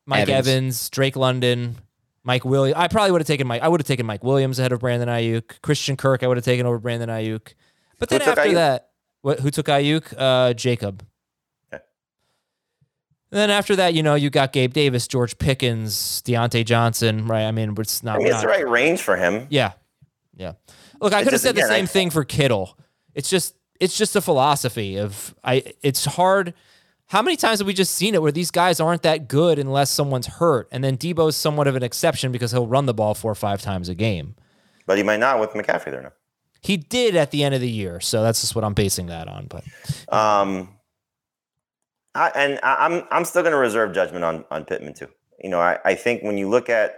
Mike Evans. Evans. Drake London, Mike Williams. I probably would have taken Mike. I would have taken Mike Williams ahead of Brandon Aiyuk. Christian Kirk, I would have taken over Brandon Aiyuk. But then after that, what? Who took Aiyuk? Uh, Jacob. Okay. And then after that, you know, you got Gabe Davis, George Pickens, Diontae Johnson, right? I mean, it's not. I mean, it's not- the right range for him. Yeah, yeah. Look, I could have said the again, I- same thing for Kittle. It's just, it's just a philosophy of I. It's hard. How many times have we just seen it where these guys aren't that good unless someone's hurt, and then Deebo's somewhat of an exception because he'll run the ball four or five times a game. But he might not with McCaffrey there now. He did at the end of the year, so that's just what I'm basing that on. But Um, I, and I, I'm I'm still going to reserve judgment on on Pittman too. You know, I, I think when you look at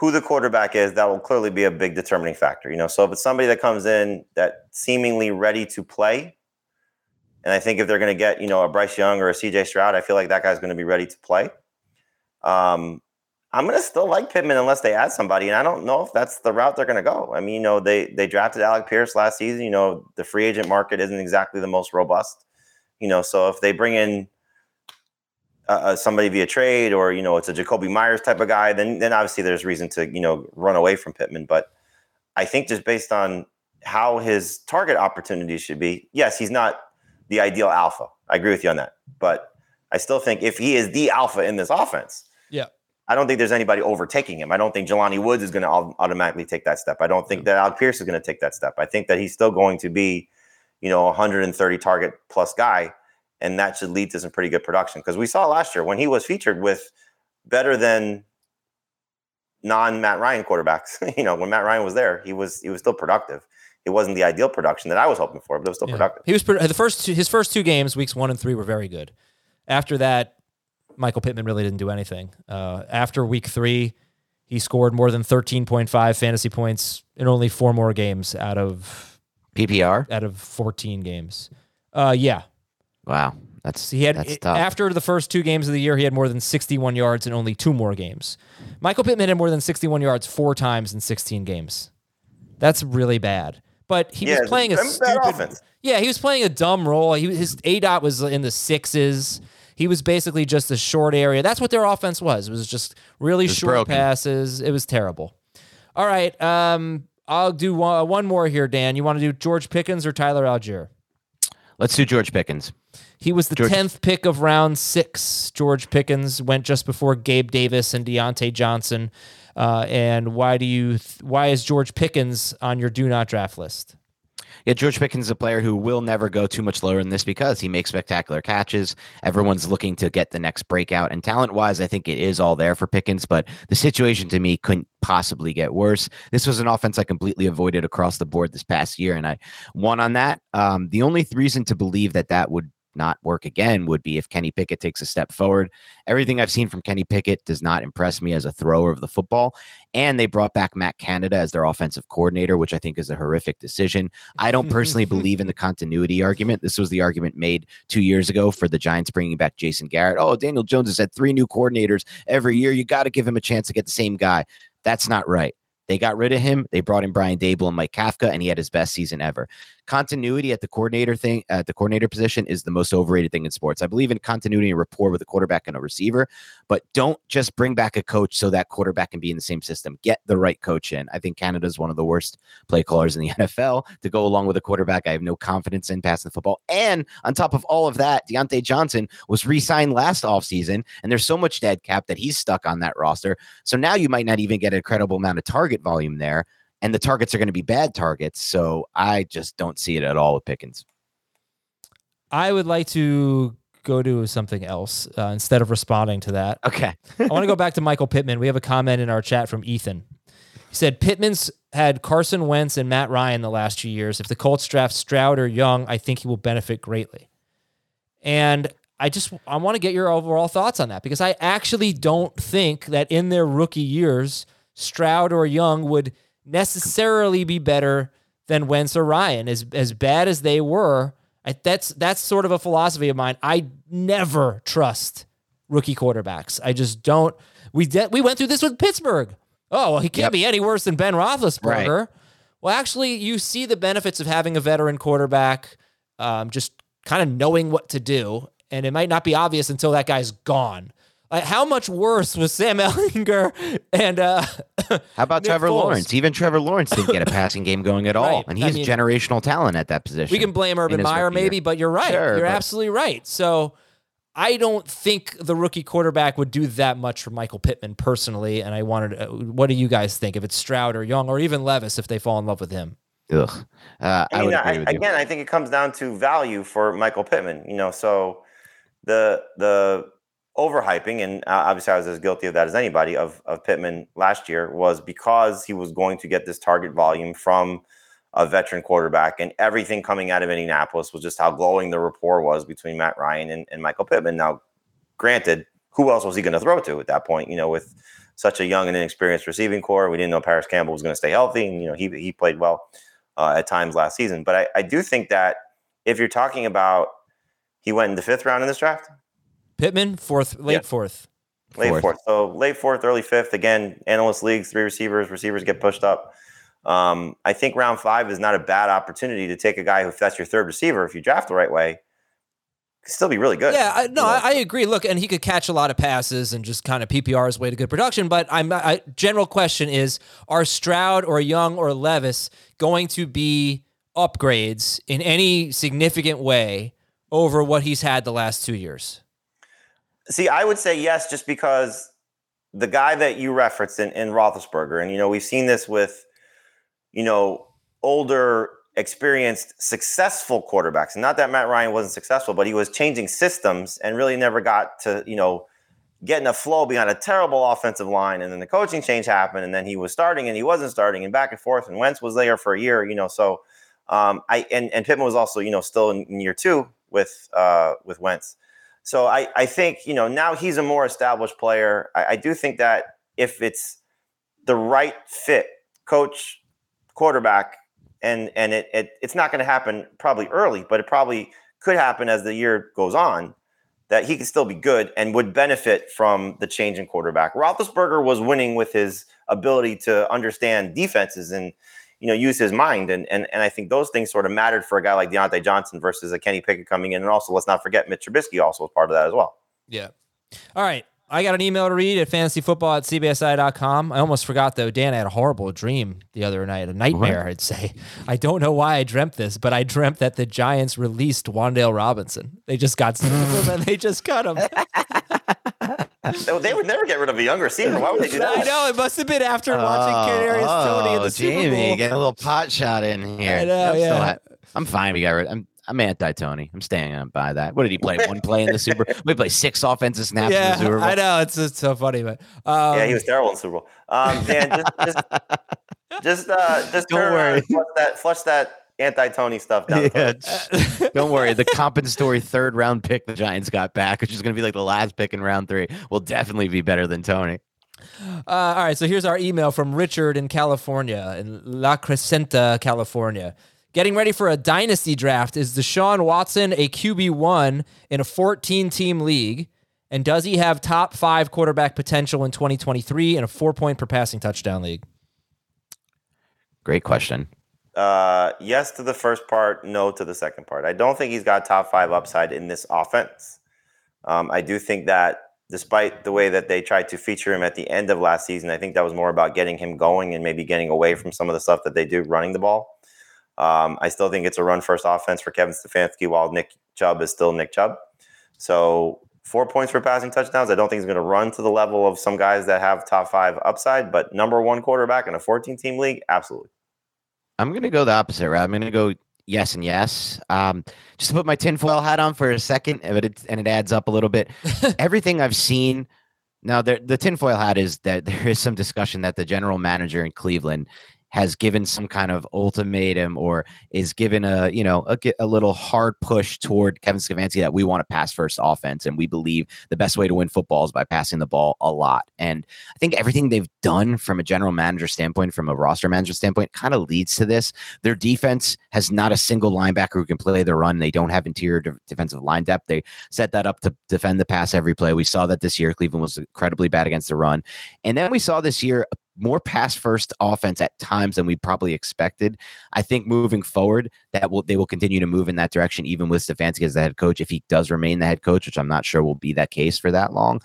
who the quarterback is, that will clearly be a big determining factor. You know, so if it's somebody that comes in that seemingly ready to play, and I think if they're going to get you know a Bryce Young or a C.J. Stroud, I feel like that guy's going to be ready to play. Um, I'm going to still like Pittman unless they add somebody, and I don't know if that's the route they're going to go. I mean, you know, they they drafted Alec Pierce last season. You know, the free agent market isn't exactly the most robust. You know, so if they bring in uh, uh, somebody via trade, or you know, it's a Jakobi Meyers type of guy, then then obviously there's reason to you know run away from Pittman. But I think just based on how his target opportunities should be, yes, he's not the ideal alpha. I agree with you on that, but I still think if he is the alpha in this offense, Yeah. I don't think there's anybody overtaking him. I don't think Jelani Woods is going to automatically take that step. I don't think that Alec Pierce is going to take that step. I think that he's still going to be, you know, 130 target plus guy, and that should lead to some pretty good production. Because we saw last year when he was featured with better than non Matt Ryan quarterbacks. you know, when Matt Ryan was there, he was he was still productive. It wasn't the ideal production that I was hoping for, but it was still Yeah. productive. He was the first two, his first two games, weeks one and three, were very good. After that, Michael Pittman really didn't do anything. Uh, after week three, he scored more than thirteen point five fantasy points in only four more games out of PPR. out of fourteen games. Uh, yeah, Wow, that's he had that's it- tough. after the first two games of the year, he had more than sixty-one yards in only two more games. Michael Pittman had more than sixty-one yards four times in sixteen games. That's really bad. But he Yeah, was playing a it's a bad stupid. Yeah, he was playing a dumb role. He his A dot was in the sixes. He was basically just a short area. That's what their offense was. It was just really was short broken. passes. It was terrible. All right, um, I'll do one, one more here, Dan. You want to do George Pickens or Tyler Allgeier? Let's do George Pickens. He was the George- tenth pick of round six. George Pickens went just before Gabe Davis and Diontae Johnson. Uh, and why do you? Th- why is George Pickens on your do not draft list? Yeah, George Pickens is a player who will never go too much lower than this because he makes spectacular catches. Everyone's looking to get the next breakout. And talent wise, I think it is all there for Pickens, but the situation to me couldn't possibly get worse. This was an offense I completely avoided across the board this past year, and I won on that. Um, the only reason to believe that that would not work again would be if Kenny Pickett takes a step forward. Everything I've seen from Kenny Pickett does not impress me as a thrower of the football. And they brought back Matt Canada as their offensive coordinator, which I think is a horrific decision. I don't personally believe in the continuity argument. This was the argument made two years ago for the Giants bringing back Jason Garrett. Oh, Daniel Jones has had three new coordinators every year. You got to give him a chance to get the same guy. That's not right. They got rid of him. They brought in Brian Daboll and Mike Kafka, and he had his best season ever. Continuity at the coordinator thing, at the coordinator position, is the most overrated thing in sports. I believe in continuity and rapport with a quarterback and a receiver, but don't just bring back a coach so that quarterback can be in the same system. Get the right coach in. I think Canada is one of the worst play callers in the NFL to go along with a quarterback. I have no confidence in passing the football. And on top of all of that, Diontae Johnson was re-signed last offseason, and there's so much dead cap that he's stuck on that roster. So now you might not even get a credible amount of target volume there. And the targets are going to be bad targets. So I just don't see it at all with Pickens. I would like to go to something else uh, instead of responding to that. Okay. I want to go back to Michael Pittman. We have a comment in our chat from Ethan. He said Pittman's had Carson Wentz and Matt Ryan the last two years. If the Colts draft Stroud or Young, I think he will benefit greatly. And I just I want to get your overall thoughts on that because I actually don't think that in their rookie years, Stroud or Young would necessarily be better than Wentz or Ryan. As as bad as they were, I, that's that's sort of a philosophy of mine. I never trust rookie quarterbacks. I just don't. We de- we went through this with Pittsburgh. Oh, well, he can't Yep. be any worse than Ben Roethlisberger. Well, actually, you see the benefits of having a veteran quarterback, um, just kind of knowing what to do, and it might not be obvious until that guy's gone. Like, how much worse was Sam Ellinger and uh, How about Nick Trevor Foles? Lawrence? Even Trevor Lawrence didn't get a passing game going at all. Right. And I he's mean- generational talent at that position. We can blame Urban his Meyer, rookie year. maybe, but you're right. Sure, you're but- absolutely right. So I don't think the rookie quarterback would do that much for Michael Pittman personally. And I wanted, uh, what do you guys think? If it's Stroud or Young or even Levis, if they fall in love with him? Ugh. Uh, I, I mean, would I, agree with you. again, I think it comes down to value for Michael Pittman. You know, so the the overhyping, and uh, obviously I was as guilty of that as anybody of of Pittman last year was because he was going to get this target volume from a veteran quarterback, and everything coming out of Indianapolis was just how glowing the rapport was between Matt Ryan and, and Michael Pittman. Now, granted, who else was he going to throw to at that point? You know, with such a young and inexperienced receiving corps, we didn't know Parris Campbell was going to stay healthy, and you know he he played well uh, at times last season. But I, I do think that if you're talking about he went in the fifth round in this draft, Pittman, fourth, late Yeah. fourth. late Fourth. fourth. So late fourth, early fifth. Again, analyst leagues, three receivers, receivers get pushed up. Um, I think round five is not a bad opportunity to take a guy who, if that's your third receiver, if you draft the right way, could still be really good. Yeah, I, no, You know? I, I agree. Look, and he could catch a lot of passes and just kind of PPR his way to good production. But I'm I, general question is: Are Stroud or Young or Levis going to be upgrades in any significant way over what he's had the last two years? See, I would say yes, just because the guy that you referenced in, in Roethlisberger, and you know we've seen this with, you know, older, experienced, successful quarterbacks. Not that Matt Ryan wasn't successful, but he was changing systems and really never got to you know getting a flow behind a terrible offensive line. And then the coaching change happened, and then he was starting and he wasn't starting, and back and forth. And Wentz was there for a year, you know. So um, I and and Pittman was also you know still in, in year two with uh, with Wentz. So I, I think, you know, now he's a more established player. I, I do think that if it's the right fit, coach, quarterback, and and it, it it's not going to happen probably early, but it probably could happen as the year goes on, that he could still be good and would benefit from the change in quarterback. Roethlisberger was winning with his ability to understand defenses and you know, use his mind. And and and I think those things sort of mattered for a guy like Diontae Johnson versus a Kenny Pickett coming in. And also, let's not forget Mitch Trubisky also was part of that as well. Yeah. All right. I got an email to read at fantasyfootball at cbsi.com. I almost forgot, though. Dan I had a horrible dream the other night, a nightmare, I'd say. I don't know why I dreamt this, but I dreamt that the Giants released Wan'Dale Robinson. They just got sick and they just cut him. they would never get rid of a younger receiver. Why would they do that? I know. It must have been after watching Kadarius Toney in the Super Oh, Jamie, Bowl. get a little pot shot in here. I know, I'm, yeah. ha- I'm fine. We got rid. I'm I'm anti Toney. I'm staying on by that. What did he play? One play in the Super. We play six offensive snaps in the Super Yeah, Bowl. I know. It's, it's so funny, but um, yeah, he was terrible in the Super Bowl. Um, Dan, just just just, uh, just Don't turn worry. flush that flush that anti-Toney stuff down. Yeah, just- don't worry. The compensatory third round pick the Giants got back, which is going to be like the last pick in round three, will definitely be better than Toney. Uh, all right, so here's our email from Richard in California, in La Crescenta, California. Getting ready for a dynasty draft. Is Deshaun Watson a QB1 in a 14 team league? And does he have top five quarterback potential in 2023 in a four point per passing touchdown league? Great question. Uh, yes to the first part, no to the second part. I don't think he's got top five upside in this offense. Um, I do think that despite the way that they tried to feature him at the end of last season, I think that was more about getting him going and maybe getting away from some of the stuff that they do running the ball. Um, I still think it's a run first offense for Kevin Stefanski while Nick Chubb is still Nick Chubb. So four points for passing touchdowns. I don't think he's going to run to the level of some guys that have top five upside, but number one quarterback in a 14 team league, absolutely. I'm going to go the opposite route. I'm going to go yes and yes. Um, just to put my tinfoil hat on for a second, but it, and it adds up a little bit. Everything I've seen now, there, the tinfoil hat is that there is some discussion that the general manager in Cleveland has given some kind of ultimatum or is given a you know a, a little hard push toward Kevin Stefanski that we want to pass first offense and we believe the best way to win football is by passing the ball a lot. And I think everything they've done from a general manager standpoint from a roster manager standpoint kind of leads to this. Their defense has not a single linebacker who can play the run. They don't have interior de- defensive line depth. They set that up to defend the pass every play. We saw that this year. Cleveland was incredibly bad against the run. And then we saw this year more pass first offense at times than we probably expected. I think moving forward, that will they will continue to move in that direction, even with Stefanski as the head coach, if he does remain the head coach, which I'm not sure will be that case for that long.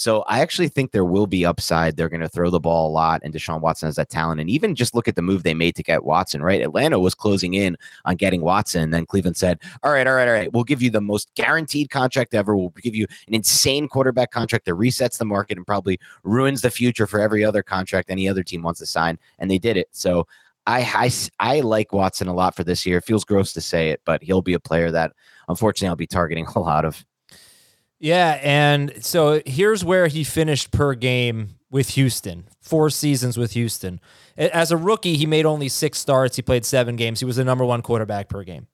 So I actually think there will be upside. They're going to throw the ball a lot, and Deshaun Watson has that talent. And even just look at the move they made to get Watson, right? Atlanta was closing in on getting Watson. And then Cleveland said, All right, all right, all right. We'll give you the most guaranteed contract ever. We'll give you an insane quarterback contract that resets the market and probably ruins the future for every other contract any other team wants to sign. And they did it. So I, I, I like Watson a lot for this year. It feels gross to say it, but he'll be a player that unfortunately I'll be targeting a lot of. Yeah, and so here's where he finished per game with Houston. Four seasons with Houston. As a rookie, he made only six starts. He played seven games. He was the number one quarterback per game.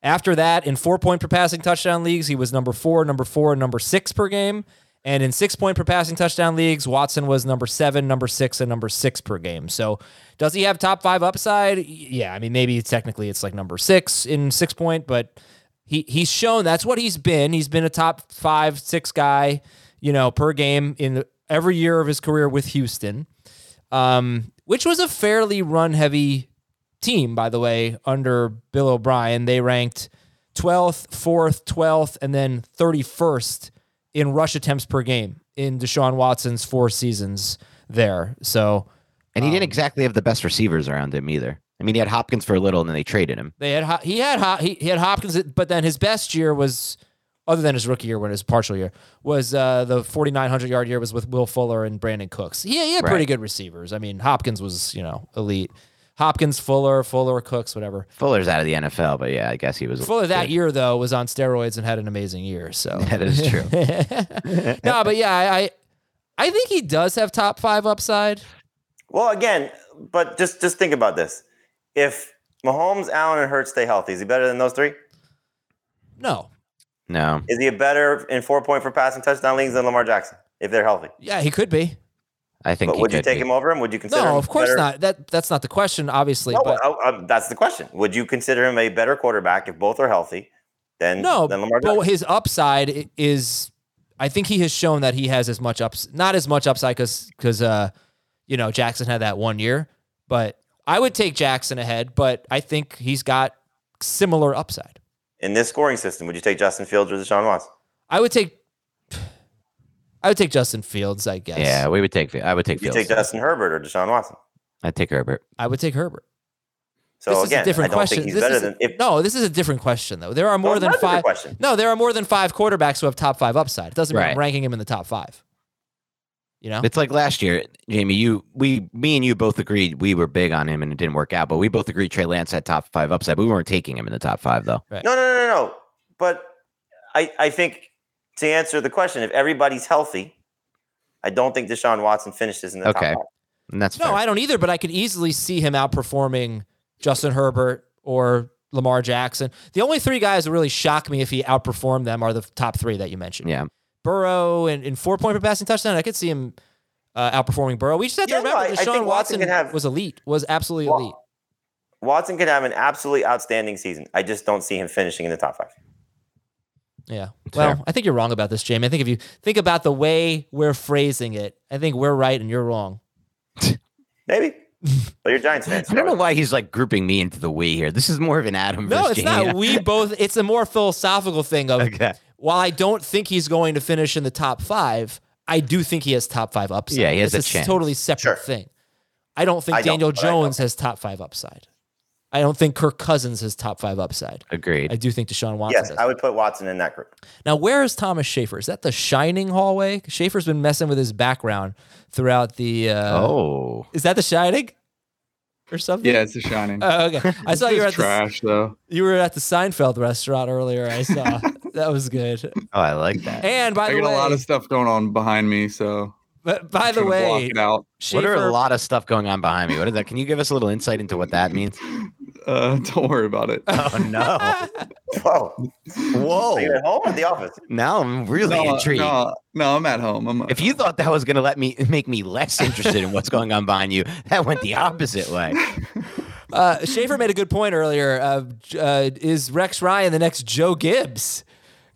After that, in four point per passing touchdown leagues, he was number four, number four, number six per game. And in six point per passing touchdown leagues, Watson was number seven, number six, and number six per game. So does he have top five upside? Yeah, I mean, maybe technically it's like number six in six point, but he he's shown that's what he's been. He's been a top five, six guy, you know, per game in every year of his career with Houston, um, which was a fairly run heavy team, by the way, under Bill O'Brien. They ranked 12th, 4th, 12th, and then 31st in rush attempts per game in Deshaun Watson's four seasons there. So And he didn't Um, exactly have the best receivers around him either. I mean, he had Hopkins for a little and then they traded him. They had he had he, he had Hopkins, but then his best year was other than his rookie year when it was partial year, was uh, the 4,900 yard year was with Will Fuller and Brandin Cooks. He, he had pretty good receivers. I mean, Hopkins was, you know, elite. Hopkins, Fuller, Fuller, Cooks, whatever. Fuller's out of the NFL, but yeah, I guess he was. Fuller that good. year though was on steroids and had an amazing year. So That is true. no, but yeah, I, I I think he does have top five upside. Well, again, but just just think about this: if Mahomes, Allen, and Hurts stay healthy, is he better than those three? No, No, Is he a better in four point for passing touchdown leagues than Lamar Jackson if they're healthy? yeah, he could be. I think. But he would you take be. him over him? Would you consider? him No, of course better? not. That that's not the question, obviously. No, but uh, uh, that's the question. Would you consider him a better quarterback if both are healthy Then no, than Lamar Jackson? but his upside is, I think he has shown that he has as much ups, not as much upside because because uh, you know Jackson had that one year, but I would take Jackson ahead, but I think he's got similar upside. in this scoring system, would you take Justin Fields or Deshaun Watson? I would take. I would take Justin Fields, I guess. Yeah, we would take. I would take. You take Justin Herbert or Deshaun Watson? I'd take Herbert. I would take Herbert. So this again, is a different I don't question. think he's This better is- than if no, this is a different question though. There are more it's than not a different five. No, there are more than five quarterbacks who have top five upside. It doesn't mean I'm ranking him in the top five. You know, It's like last year, Jamey. You, we, me, and you both agreed we were big on him, and it didn't work out. But we both agreed Trey Lance had top five upside. But we weren't taking him in the top five, though. No, no, no, no, no. But I, I think to answer the question, if everybody's healthy, I don't think Deshaun Watson finishes in the Okay. top five. And that's no, fair. I don't either. But I could easily see him outperforming Justin Herbert or Lamar Jackson. The only three guys that really shock me if he outperformed them are the top three that you mentioned. yeah, Burrow and, and four point per passing touchdown. I could see him uh, outperforming Burrow. We just have to Yeah, remember I- I Deshaun think Watson Watson can have- was elite. Was absolutely Well, elite. Watson could have an absolutely outstanding season. I just don't see him finishing in the top five. Yeah. It's Well, fair. I think you're wrong about this, Jamey. I think if you think about the way we're phrasing it, I think we're right and you're wrong. Maybe. but you're Giants fans. I don't know why he's like grouping me into the we here. This is more of an Adam. No, it's Jamey. not. We both. It's a more philosophical thing of. Okay. While I don't think he's going to finish in the top five, I do think he has top five upside. Yeah, he has it's a chance. totally separate Sure. thing. I don't think I don't, Daniel but I know. Jones has top five upside. I don't think Kirk Cousins has top five upside. Agreed. I do think Deshaun Watson Yes, does. I would put Watson in that group. Now, where is Thomas Schaefer? Is that the Shining hallway? Schaefer's been messing with his background throughout the. Uh, oh, Is that the Shining? Or something? Yeah, it's the shining. Oh, okay. I saw you were at it's the, trash though. you were at the Seinfeld restaurant earlier. I saw that was good. oh, I like that. And by I the got way, a lot of stuff going on behind me, so but by I'm the trying to block way, it out. what are a lot of stuff going on behind me? What is that? Can you give us a little insight into what that means? Uh, don't worry about it. Oh no! Whoa. Whoa! Are you at home or at the office? Now I'm really no, intrigued. no, no, I'm at home. I'm If you thought that was going to let me make me less interested in what's going on behind you, that went the opposite way. Uh, Schaefer made a good point earlier. Uh, uh, is Rex Ryan the next Joe Gibbs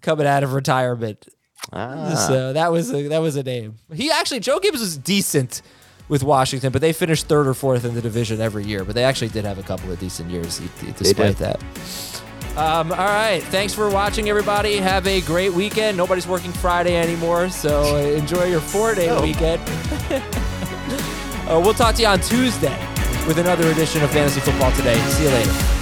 coming out of retirement? Ah. So that was a, that was a name. He actually Joe Gibbs was decent with Washington, but they finished third or fourth in the division every year. But they actually did have a couple of decent years despite that. Um, all right, thanks for watching, everybody. Have a great weekend. Nobody's working Friday anymore, so enjoy your four-day Oh. weekend. uh, we'll talk to you on Tuesday with another edition of Fantasy Football Today. See you later.